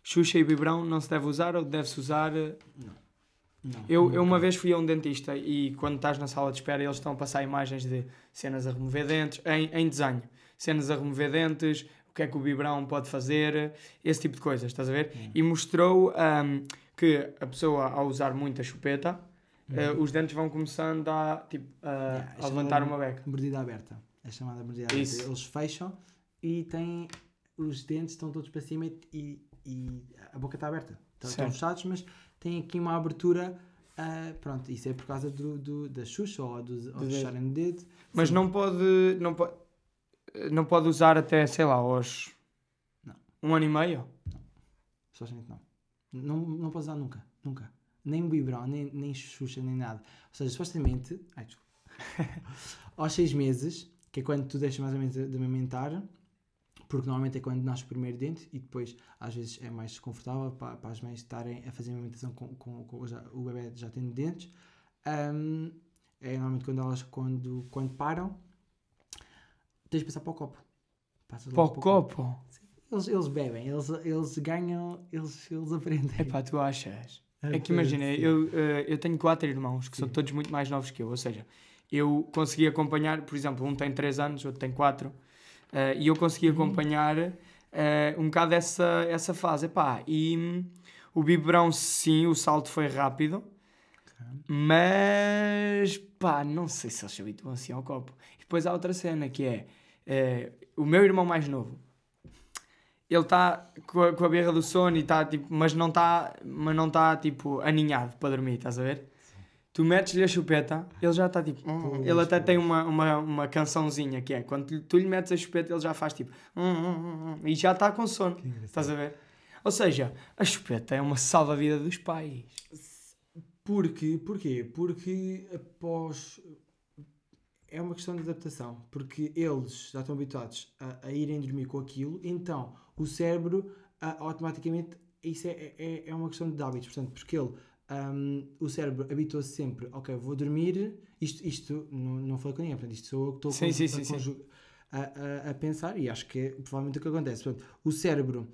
Xuxa e biberão não se deve usar ou deve-se usar. eh, Não, Eu, eu uma vez fui a um dentista e quando estás na sala de espera eles estão a passar imagens de cenas a remover dentes, em, em desenho. Cenas a remover dentes, o que é que o biberão pode fazer, esse tipo de coisas, estás a ver? Hum. E mostrou ahm, que a pessoa ao usar muita chupeta, Uhum. os dentes vão começando a, tipo, a, Yeah, a isto levantar é uma beca. Mordida aberta. É chamada mordida Isso. aberta. Eles fecham e têm. Os dentes estão todos para cima e, e a boca está aberta. Estão, Certo. fechados, mas tem aqui uma abertura. ah, pronto, isso é por causa do, do- da Xuxa ou dos ou Do fecharem o dedo. Mas Sim. não pode, não pode, não pode usar até, sei lá, aos Não. Um ano e meio? Supostamente não. Não, não podes dar nunca. Nunca. Nem biberão, nem, nem Xuxa, nem nada. Ou seja, supostamente. Ai, desculpa. *laughs* aos seis meses, que é quando tu deixas mais ou menos de amamentar, porque normalmente é quando nasce o primeiro dente e depois às vezes é mais desconfortável para, para as mães estarem a fazer a amamentação com, com, com já- o bebê já tendo dentes. Ahm, é normalmente quando elas quando, quando param, tens de passar para o copo. Passas Para o logo copo? Eles, eles bebem, eles, eles ganham, eles, eles aprendem. Epá, tu achas? É que Sim. imagina, eu, eh, eu tenho quatro irmãos que são Sim. todos muito mais novos que eu, ou seja, eu consegui acompanhar, por exemplo, um tem 3 anos, outro tem 4, e eu consegui Uhum. acompanhar eh, um bocado essa, essa fase. Epá, e hum, o biberão, sim, o salto foi rápido, mas pá, não sei se eles se habituam assim ao copo. E depois há outra cena que é eh, o meu irmão mais novo. Ele está com, a- com a berra do sono e está tipo, mas não está, mas não está tipo aninhado para dormir, estás a ver? Tu metes-lhe a chupeta, ele já está tipo. "Hum", Pois, ele até pois. tem uma, uma, uma cançãozinha que é quando tu, lhe metes a chupeta, ele já faz tipo. "Hum, hum, hum, hum", e já está com sono, estás a ver? Ou seja, a chupeta é uma salva-vida dos pais. Porque, porquê? Porque após. É uma questão de adaptação. Porque eles já estão habituados a, a irem dormir com aquilo, então o cérebro ah, automaticamente. Isso é, é, é uma questão de hábitos. Portanto, porque ele. Ahm, o cérebro habitua-se sempre, ok, vou dormir. Isto, isto não, não falei com ninguém, portanto, isto sou eu que estou Sim, a, sim, sim, a- a- a pensar e acho que é provavelmente o que acontece. Portanto, o cérebro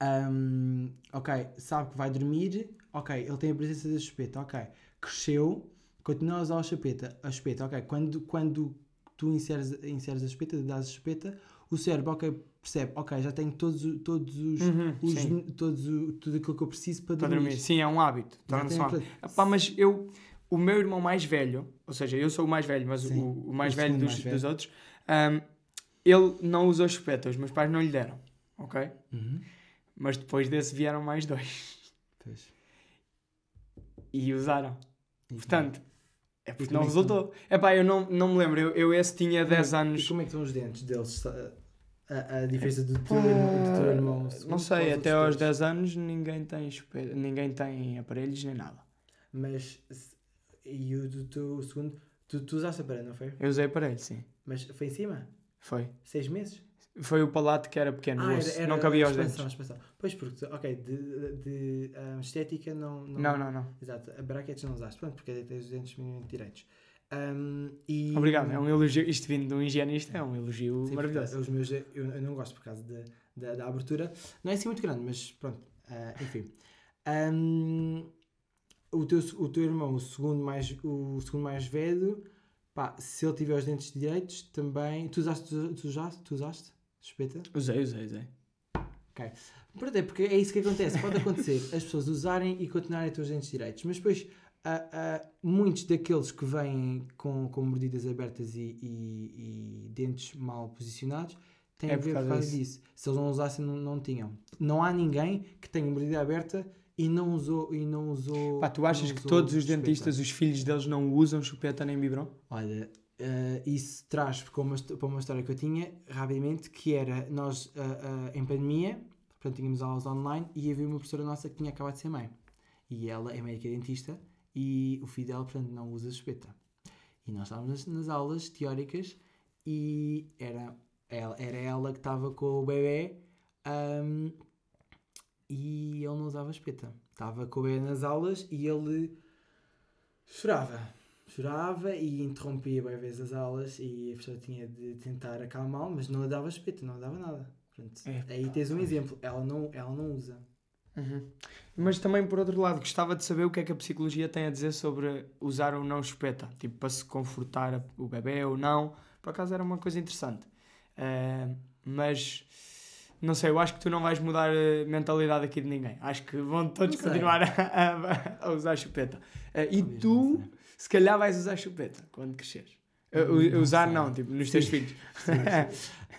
Ahm, ok, sabe que vai dormir, ok, ele tem a presença da chupeta, ok, cresceu, continua a usar a chupeta, a chupeta, ok, quando, quando tu inseres, inseres a chupeta, dás a chupeta, o cérebro, ok, percebe, ok, já tenho todos, todos os, Uhum, os todos tudo aquilo que eu preciso para Para dormir. dormir. Sim, é um hábito. Torna-se um hábito. Epá, mas eu, o meu irmão mais velho, ou seja, eu sou o mais velho, mas Sim, o, o mais velho dos, mais velho. dos outros, ahm, ele não usou chupeta, os meus pais não lhe deram, ok? Uhum. Mas depois desse vieram mais dois Pois. e usaram. Portanto, é porque não é resultou. Epá, eu não, não me lembro, eu, eu esse tinha 10 E anos. como é que estão os dentes deles? A, a diferença do teu do teu irmão Não sei, até aos todos? 10 anos ninguém tem, ninguém tem aparelhos nem nada. Mas, e o do teu segundo, tu, tu usaste aparelho, não foi? Eu usei aparelho, sim. Mas foi em cima? Foi. Seis meses? Foi o palato que era pequeno, Ah, era, era não cabia aos dentes. expansão. Pois, porque, ok, de, de, de, ah, estética não, não... Não, não, não. Exato, a brackets não usaste, pronto, porque tens os dentes minimamente direitos. Ahm, e... Obrigado, é um elogio. Isto vindo de um higienista é um elogio Sim, maravilhoso. Os meus, eu, eu não gosto por causa da, da, da abertura. Não é assim muito grande, mas pronto, ah, enfim. Ahm, o, teu, o teu irmão, o segundo mais, o segundo mais velho, pá, se ele tiver os dentes direitos, também... Tu usaste, tu, tu usaste, tu usaste? Espeta? Usei, usei, usei. Pronto, é porque é isso que acontece. Pode acontecer as pessoas usarem e continuarem a ter os dentes direitos, mas depois ah, ah, muitos daqueles que vêm com, com mordidas abertas e, e- e dentes mal posicionados têm É a ver por causa disso. disso. Se eles não usassem, não, não tinham. Não há ninguém que tenha mordida aberta e não usou. E não usou Pá, tu achas que todos os chupeta. dentistas, os filhos deles, não usam chupeta nem biberon? Olha, eh, isso traz para uma, para uma história que eu tinha, rapidamente, que era nós ah, ah, em pandemia, portanto tínhamos aulas online e havia uma professora nossa que tinha acabado de ser mãe. E ela é médica dentista e o filho dela, portanto, não usa chupeta. E nós estávamos nas, aulas teóricas e era ela, era ela que estava com o bebê ahm, e ele não usava chupeta. Estava com o bebê nas aulas e ele chorava chorava e interrompia bem vezes as aulas e a professora tinha de tentar acalmá-lo, mas não lhe dava espeta, não lhe dava nada. Pronto. Epá, Aí tens um exemplo, ela não, ela não usa. Mas também, por outro lado, gostava de saber o que é que a psicologia tem a dizer sobre usar ou não chupeta. Tipo, para se confortar o bebê ou não. Por acaso era uma coisa interessante. Eh, mas, não sei, eu acho que tu não vais mudar a mentalidade aqui de ninguém. Acho que vão todos continuar a, *laughs* a- a usar chupeta. Eh, e tu. Se calhar, vais usar chupeta quando cresceres. Não u- usar sei. não, tipo, nos teus Sim. filhos.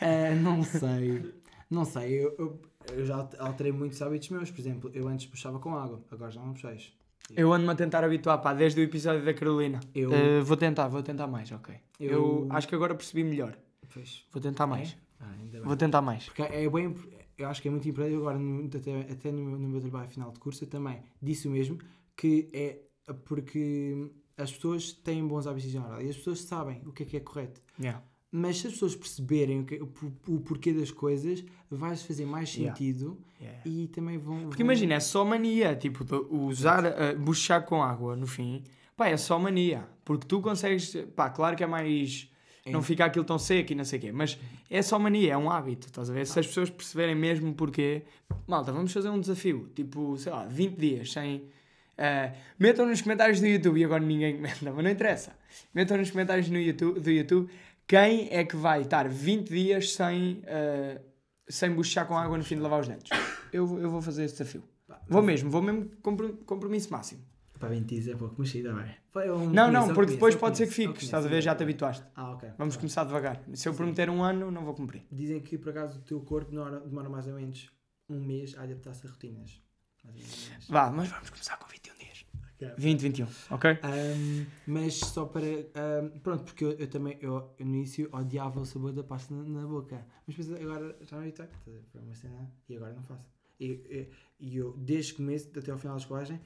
Ah, *laughs* não sei, não sei, eu, eu, eu já alt- alterei muitos hábitos meus, por exemplo, eu antes puxava com água, agora já não puxeis. Eu ando-me a tentar habituar, pá, desde o episódio da Carolina. Eu, Eh, vou tentar, vou tentar mais, ok. Eu, Eu- acho que agora percebi melhor. pois, Vou tentar mais. é? Ah. Vou tentar mais. Porque é bem, eu acho que é muito importante, agora no- até, até no, meu- no meu trabalho final de curso, eu também disse o mesmo, que é porque as pessoas têm bons hábitos de e as pessoas sabem o que é que é correto. Yeah. Mas se as pessoas perceberem o, que, o, o porquê das coisas, vai fazer mais Yeah. sentido Yeah. e também vão. Porque vão- imagina, é só mania, tipo, usar, uh, buchar com água no fim, pá, é só mania. Porque tu consegues, pá, claro que é mais. É. Não fica aquilo tão seco e não sei o quê, mas é só mania, é um hábito, estás a ver? Se as pessoas perceberem mesmo porquê, malta, vamos fazer um desafio, tipo, sei lá, 20 dias sem. Uh, metam nos comentários do YouTube, e agora ninguém comenta, mas não interessa. Metam nos comentários no YouTube, do YouTube quem é que vai estar 20 dias sem, uh, sem buchar com água no fim de lavar os dentes. Eu, eu vou fazer esse desafio. Vou mesmo, vou mesmo compro- compromisso máximo. Pá, 20 dias é pouco, mas sim, um Não, não, porque depois pode ser que fiques, estás a ver? Já te habituaste. Ah, ok. Vamos começar devagar. Se eu prometer um ano, não vou cumprir. Dizem que por acaso o teu corpo demora mais ou menos um mês a adaptar-se a rotinas. Um. Vá, mas vamos começar com 21 dias. Ok. 20, 21, ok? Ahm, mas só para. ahm, pronto, porque eu, eu também, eu, eu no início odiava o sabor da pasta na, na boca. Mas depois agora já me habituei. a ver? Foi uma cena e agora não faço. E, e, e eu, desde o começo até ao final da escolagem,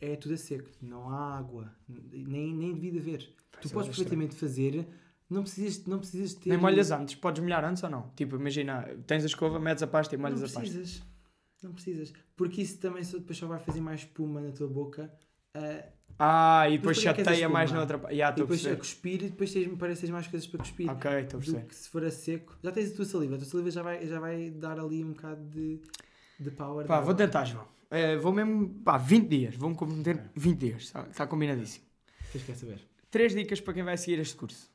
é tudo a seco. Não há água. Nem, nem devia haver. tu é, podes perfeitamente fazer. Não precisas, não precisas ter. Nem molhas antes. Podes molhar antes ou não? Tipo, imagina, tens a escova, metes a pasta e molhas não a pasta. precisas. Não precisas. Porque isso também só, depois só vai fazer mais espuma na tua boca. ah, Ah, e depois é que chateia mais na outra parte. Já, e a depois a cuspir e depois tens, parece tens mais coisas para cuspir. Ok, estou a perceber. que se for a seco. Já tens a tua saliva. A tua saliva já vai, já vai dar ali um bocado de, de power. Pá, dela. vou tentar, João. Eh, vou mesmo, pá, 20 dias. Vou-me comprometer 20 dias. Está, está combinadíssimo. Vocês querem saber? Três dicas para quem vai seguir este curso.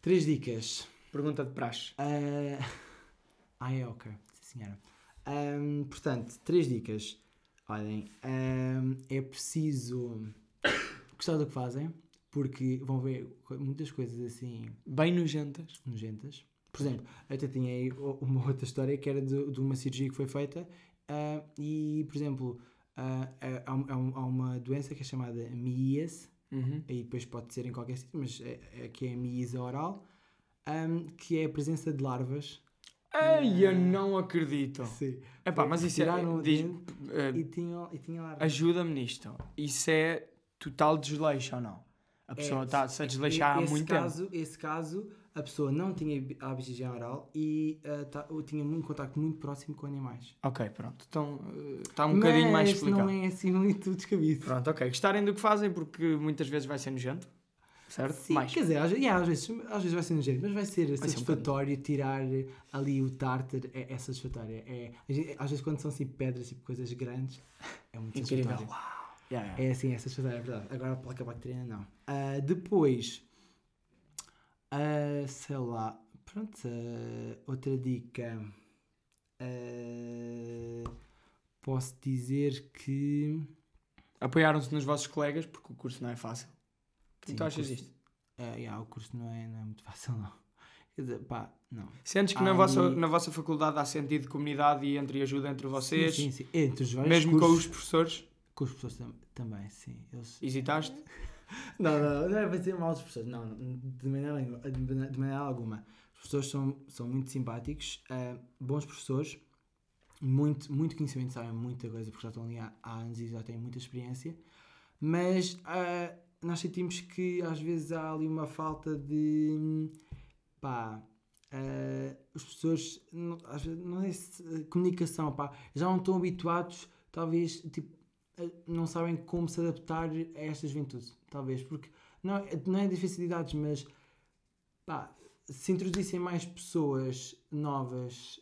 Três dicas. Pergunta de praxe. Ah, *laughs* ah, é ok. Sim, senhora. Ahm, portanto, três dicas. Olhem, ahm, é preciso gostar do que fazem, porque vão ver muitas coisas assim Bem nojentas. nojentas. Por exemplo, eu até tinha aí uma outra história que era de, de uma cirurgia que foi feita ah, e, por exemplo, ah, há, um- há um- uma doença que é chamada MIAS, Uhum. aí depois pode ser em qualquer sítio, mas é, é, que é a miíase oral, ahm, que é a presença de larvas. Ai, eu não acredito. Sim. Epá, mas isso é. O diz- eh, E tinha, e tinha. Ajuda-me nisto. Isso é total desleixo ou não? A pessoa É, está-se a desleixar há muito caso, tempo. Esse caso, a pessoa não tinha hábitos de higiene oral e ah, tá- tinha um contacto muito próximo com animais. Ok, pronto. Então está um bocadinho mais Mas explicado. não é assim muito descabido. Pronto, ok. Gostarem do que fazem porque muitas vezes vai ser nojento. Certo? Sim, mais. quer dizer, às, yeah, às, vezes, às vezes vai ser nojento, mas vai ser ser um satisfatório tirar ali o tártar, é, é satisfatório. É, gente- às vezes quando são assim pedras, tipo coisas grandes, é muito Incrível. satisfatório. Uau. Yeah, yeah. É assim, é satisfatório, é verdade. Agora a placa bacteriana não. Ah, depois, ah, sei lá, pronto, ah, outra dica. Posso dizer que. Apoiaram-se nos vossos colegas porque o curso não é fácil. Sim, tu o achas disto? ah, yeah, o curso não é, não é muito *laughs* fácil, não. Quer dizer, pá, não. Sentes que na, Ai. vossa, na vossa faculdade há sentido de comunidade e entre ajuda entre vocês? Sim, sim, sim. Entre os vários Mesmo com cursos, os professores? com os professores tam- também, sim. Eles... Hesitaste? *laughs* Não, não, não é para dizer mal dos professores, não, de maneira, de maneira alguma. Os professores são, são muito simpáticos, ah, bons professores, muito, muito conhecimento, sabem muita coisa, porque já estão ali há, há anos e já têm muita experiência, mas ah, nós sentimos que às vezes há ali uma falta de. pá. ah, os professores, não, às vezes, não é se- comunicação, pá, já não estão habituados, talvez, tipo, eh, não sabem como se adaptar a esta juventude, talvez, porque não, é- não é difícil de idades, mas pá, se introduzissem mais pessoas novas,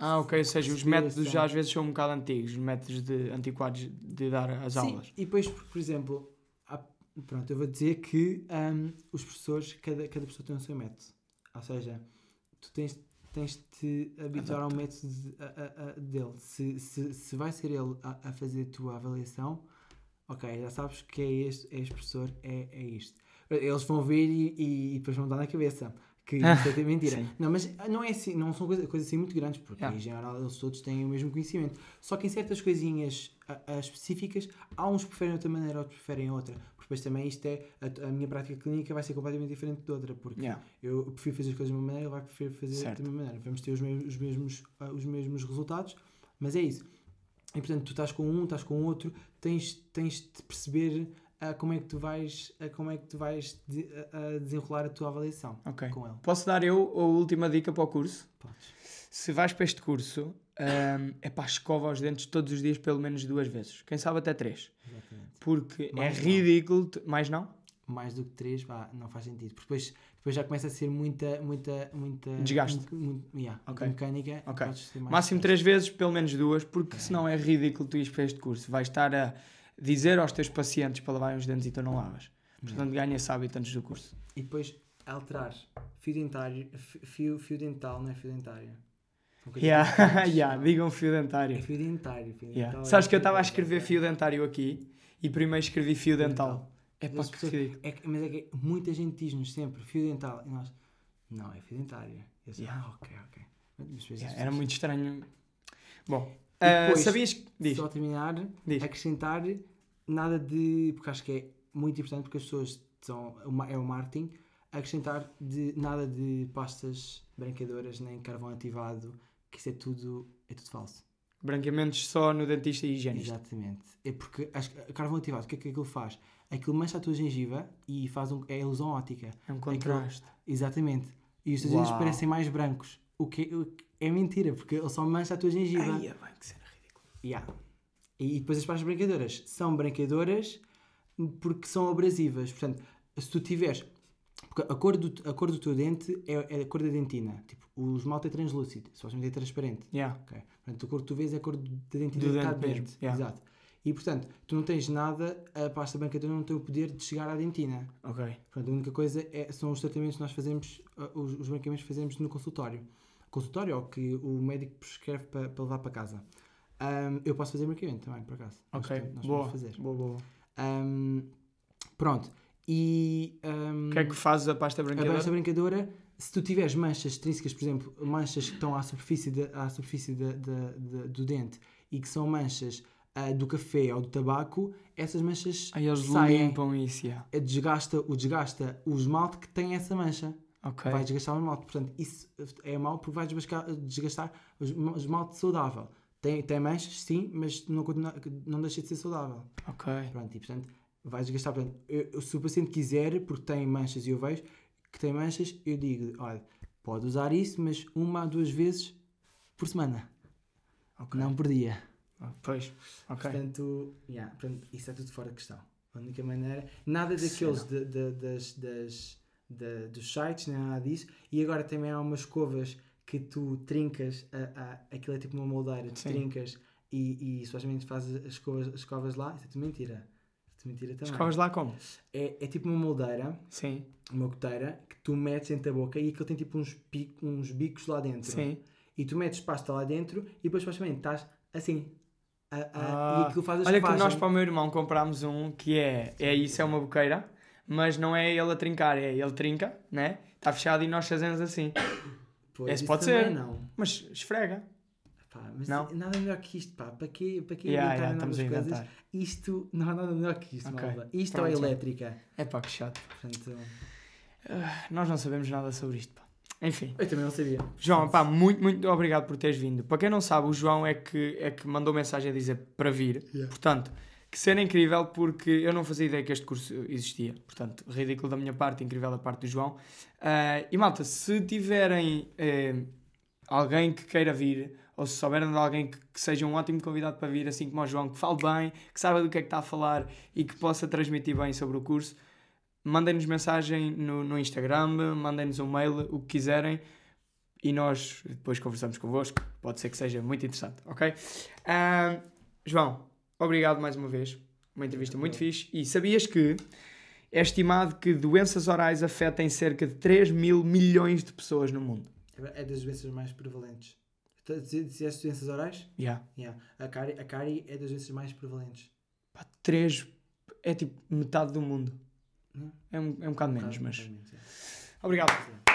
Ah, ok. Ou seja, os métodos já às vezes são um bocado antigos. Os métodos de, antiquados de dar as sim, aulas. e depois, por, exemplo, pronto, eu vou dizer que ahm, os professores, cada, cada pessoa tem o seu método, ou seja, tu tens, tens de te habituar ao método de- a- a- a- dele, se, se, se vai ser ele a, fazer a tua avaliação, ok, já sabes que é este, é este professor, é, é isto. Eles vão ver e, e, e depois vão dar na cabeça que isto *laughs* é mentira. Sim. Não, mas não é assim, não são coisas, coisas assim muito grandes, porque Yeah. em geral eles todos têm o mesmo conhecimento. Só que em certas coisinhas a- a específicas, há uns que preferem outra maneira, outros preferem outra. Por Porque depois também isto é. A, a minha prática clínica vai ser completamente diferente de outra. Porque Yeah. eu prefiro fazer as coisas de uma maneira, ele vai preferir fazer Certo. da mesma maneira. Vamos ter os mesmos, os, mesmos, ah, os mesmos resultados, mas é isso. E portanto, tu estás com um, estás com outro, tens, tens de perceber ah, como é que tu vais, ah, como é que tu vais de- desenrolar a tua avaliação Ok. com ele. Posso dar eu a última dica para o curso? Podes. Se vais para este curso, ahm, é para escova os dentes todos os dias, pelo menos duas vezes. Quem sabe até três. Exatamente. Porque Mais é não. ridículo. Mais não? Mais do que três, pá, não faz sentido. Porque depois, depois já começa a ser muita, muita, muita. Desgaste. muito- yeah, Ok. muita mecânica. Ok. podes ter mais Máximo três vezes, pelo menos duas, porque senão é ridículo tu ires para este curso. Vais estar a dizer aos teus pacientes para lavarem os dentes e tu não lavas. Portanto, ganha esse hábito antes do curso. E depois alterar fio dentário, fi- fio, fio dental, não é fio dentário. Yeah, *laughs* yeah, digam fio É dentário. fio dentário. Fio Yeah. dental é Sabes que eu estava a escrever fio dentário aqui e primeiro escrevi fio dental. É as que ridículo. é Mas é que muita gente diz-nos sempre fio dental. E nós, não, é fio dentário. Eu assim, Yeah. ah, ok, ok. Mas Yeah, era muito estranho. Bom, ah, depois, sabias que. Diz, Só terminar, diz. acrescentar nada de. Porque acho que é muito importante porque as pessoas são. É o marketing. Acrescentar de, nada de pastas branqueadoras nem carvão ativado, que isso é tudo, é tudo falso. Branqueamentos só no dentista e higienista. Exatamente. É porque acho que carvão ativado, o que é que aquilo faz? Aquilo mancha a tua gengiva e faz um, é ilusão óptica. É um contraste. Exatamente. E os teus dentes parecem mais brancos. O que, que é mentira, porque ele só mancha a tua gengiva. Ai, é bem que cena ridícula. Yeah. E, e depois as pastas branqueadoras são branqueadoras porque são abrasivas. Portanto, se tu tiveres. Porque a cor do, a cor do teu dente é, é a cor da dentina. Tipo, o esmalte é translúcido, supostamente é transparente. Yeah. ok? Portanto, a cor que tu vês é a cor da dentina Do de dente dente. yeah. Exato. E portanto, tu não tens nada, a pasta branqueadora não tem o poder de chegar à dentina. Ok. Portanto, a única coisa é, são os tratamentos que nós fazemos, uh, os, os branqueamentos que fazemos no consultório. Consultório, ou que o médico prescreve para, para levar para casa. Um, eu posso fazer branqueamento também, por acaso. Nós Ok. podemos- nós boa. podemos fazer. boa. Boa. Um, pronto. E um, O que é que fazes a pasta a branqueadora? pasta branqueadora, se tu tiveres manchas extrínsecas, por exemplo, manchas que estão à superfície, da- à superfície da- da- do dente e que são manchas ah, do café ou do tabaco, essas manchas Aí eles saem. limpam isso, yeah. Desgasta, o desgasta o esmalte que tem essa mancha. Ok. Vai desgastar o esmalte. Portanto, isso é mau porque vai desgastar, o esmalte saudável. Tem, tem manchas, sim, mas não, continua- não deixa de ser saudável. Ok. Pronto, e portanto, vai desgastar. Portanto, eu- se o paciente quiser, porque tem manchas e eu vejo que tem manchas, eu digo, olha, pode usar isso, mas uma a duas vezes por semana, Ok. não por dia. Ah, Pois. Ok. Portanto, yeah, portanto, isso é tudo fora de questão. A única maneira, nada daqueles de- de- das, das, da- dos sites, nem nada disso. E agora também há umas escovas que tu trincas, a, a, aquilo é tipo uma moldeira, tu Sim. trincas e, e supostamente fazes as escovas, as escovas lá. Isso é tudo mentira. Tudo mentira também. Escovas lá como? É, é tipo uma moldeira, Sim. uma goteira, que tu metes dentro da boca e aquilo tem tipo uns, pico, uns bicos lá dentro. Sim. E tu metes pasta lá dentro e depois supostamente estás assim. A- a- Ah, e aquilo faz a Olha que nós para o meu irmão comprámos um que é, é isso, é uma boqueira, mas não é ele a trincar, é ele trinca, né? Está fechado e nós fazemos assim. *coughs* Pois, Esse pode ser. Não. Mas esfrega. Pá, mas Não? nada melhor que isto, pá. Para quê, para quê Yeah, inventar yeah, novas coisas? inventar. Isto não há nada melhor que isto, Ok. malta. Isto Pronto, é elétrica. É pá, que chato. Portanto, Nós não sabemos nada sobre isto, pá. Enfim. eu também não sabia. João, pá, muito, muito obrigado por teres vindo. Para quem não sabe, o João é que, é que mandou mensagem a dizer para vir. Yeah. Portanto, que cena incrível porque eu não fazia ideia que este curso existia. Portanto, ridículo da minha parte, incrível da parte do João. Ah, e malta, se tiverem eh, alguém que queira vir, ou se souberem de alguém que, que seja um ótimo convidado para vir, assim como o João, que fale bem, que saiba do que é que está a falar e que possa transmitir bem sobre o curso, mandem-nos mensagem no, no Instagram, mandem-nos um mail, o que quiserem, e nós depois conversamos convosco. Pode ser que seja muito interessante, ok? Ah, João, obrigado mais uma vez. Uma entrevista muito fixe. E sabias que é estimado que doenças orais afetem cerca de 3 mil milhões de pessoas no mundo? É das doenças mais prevalentes. Tu Dizeste doenças orais? Yeah. Yeah. A cárie, a cárie é das doenças mais prevalentes. Pá, 3 é tipo metade do mundo. Não? É um, é um bocado menos, Um mas. bocado menos, é. Obrigado.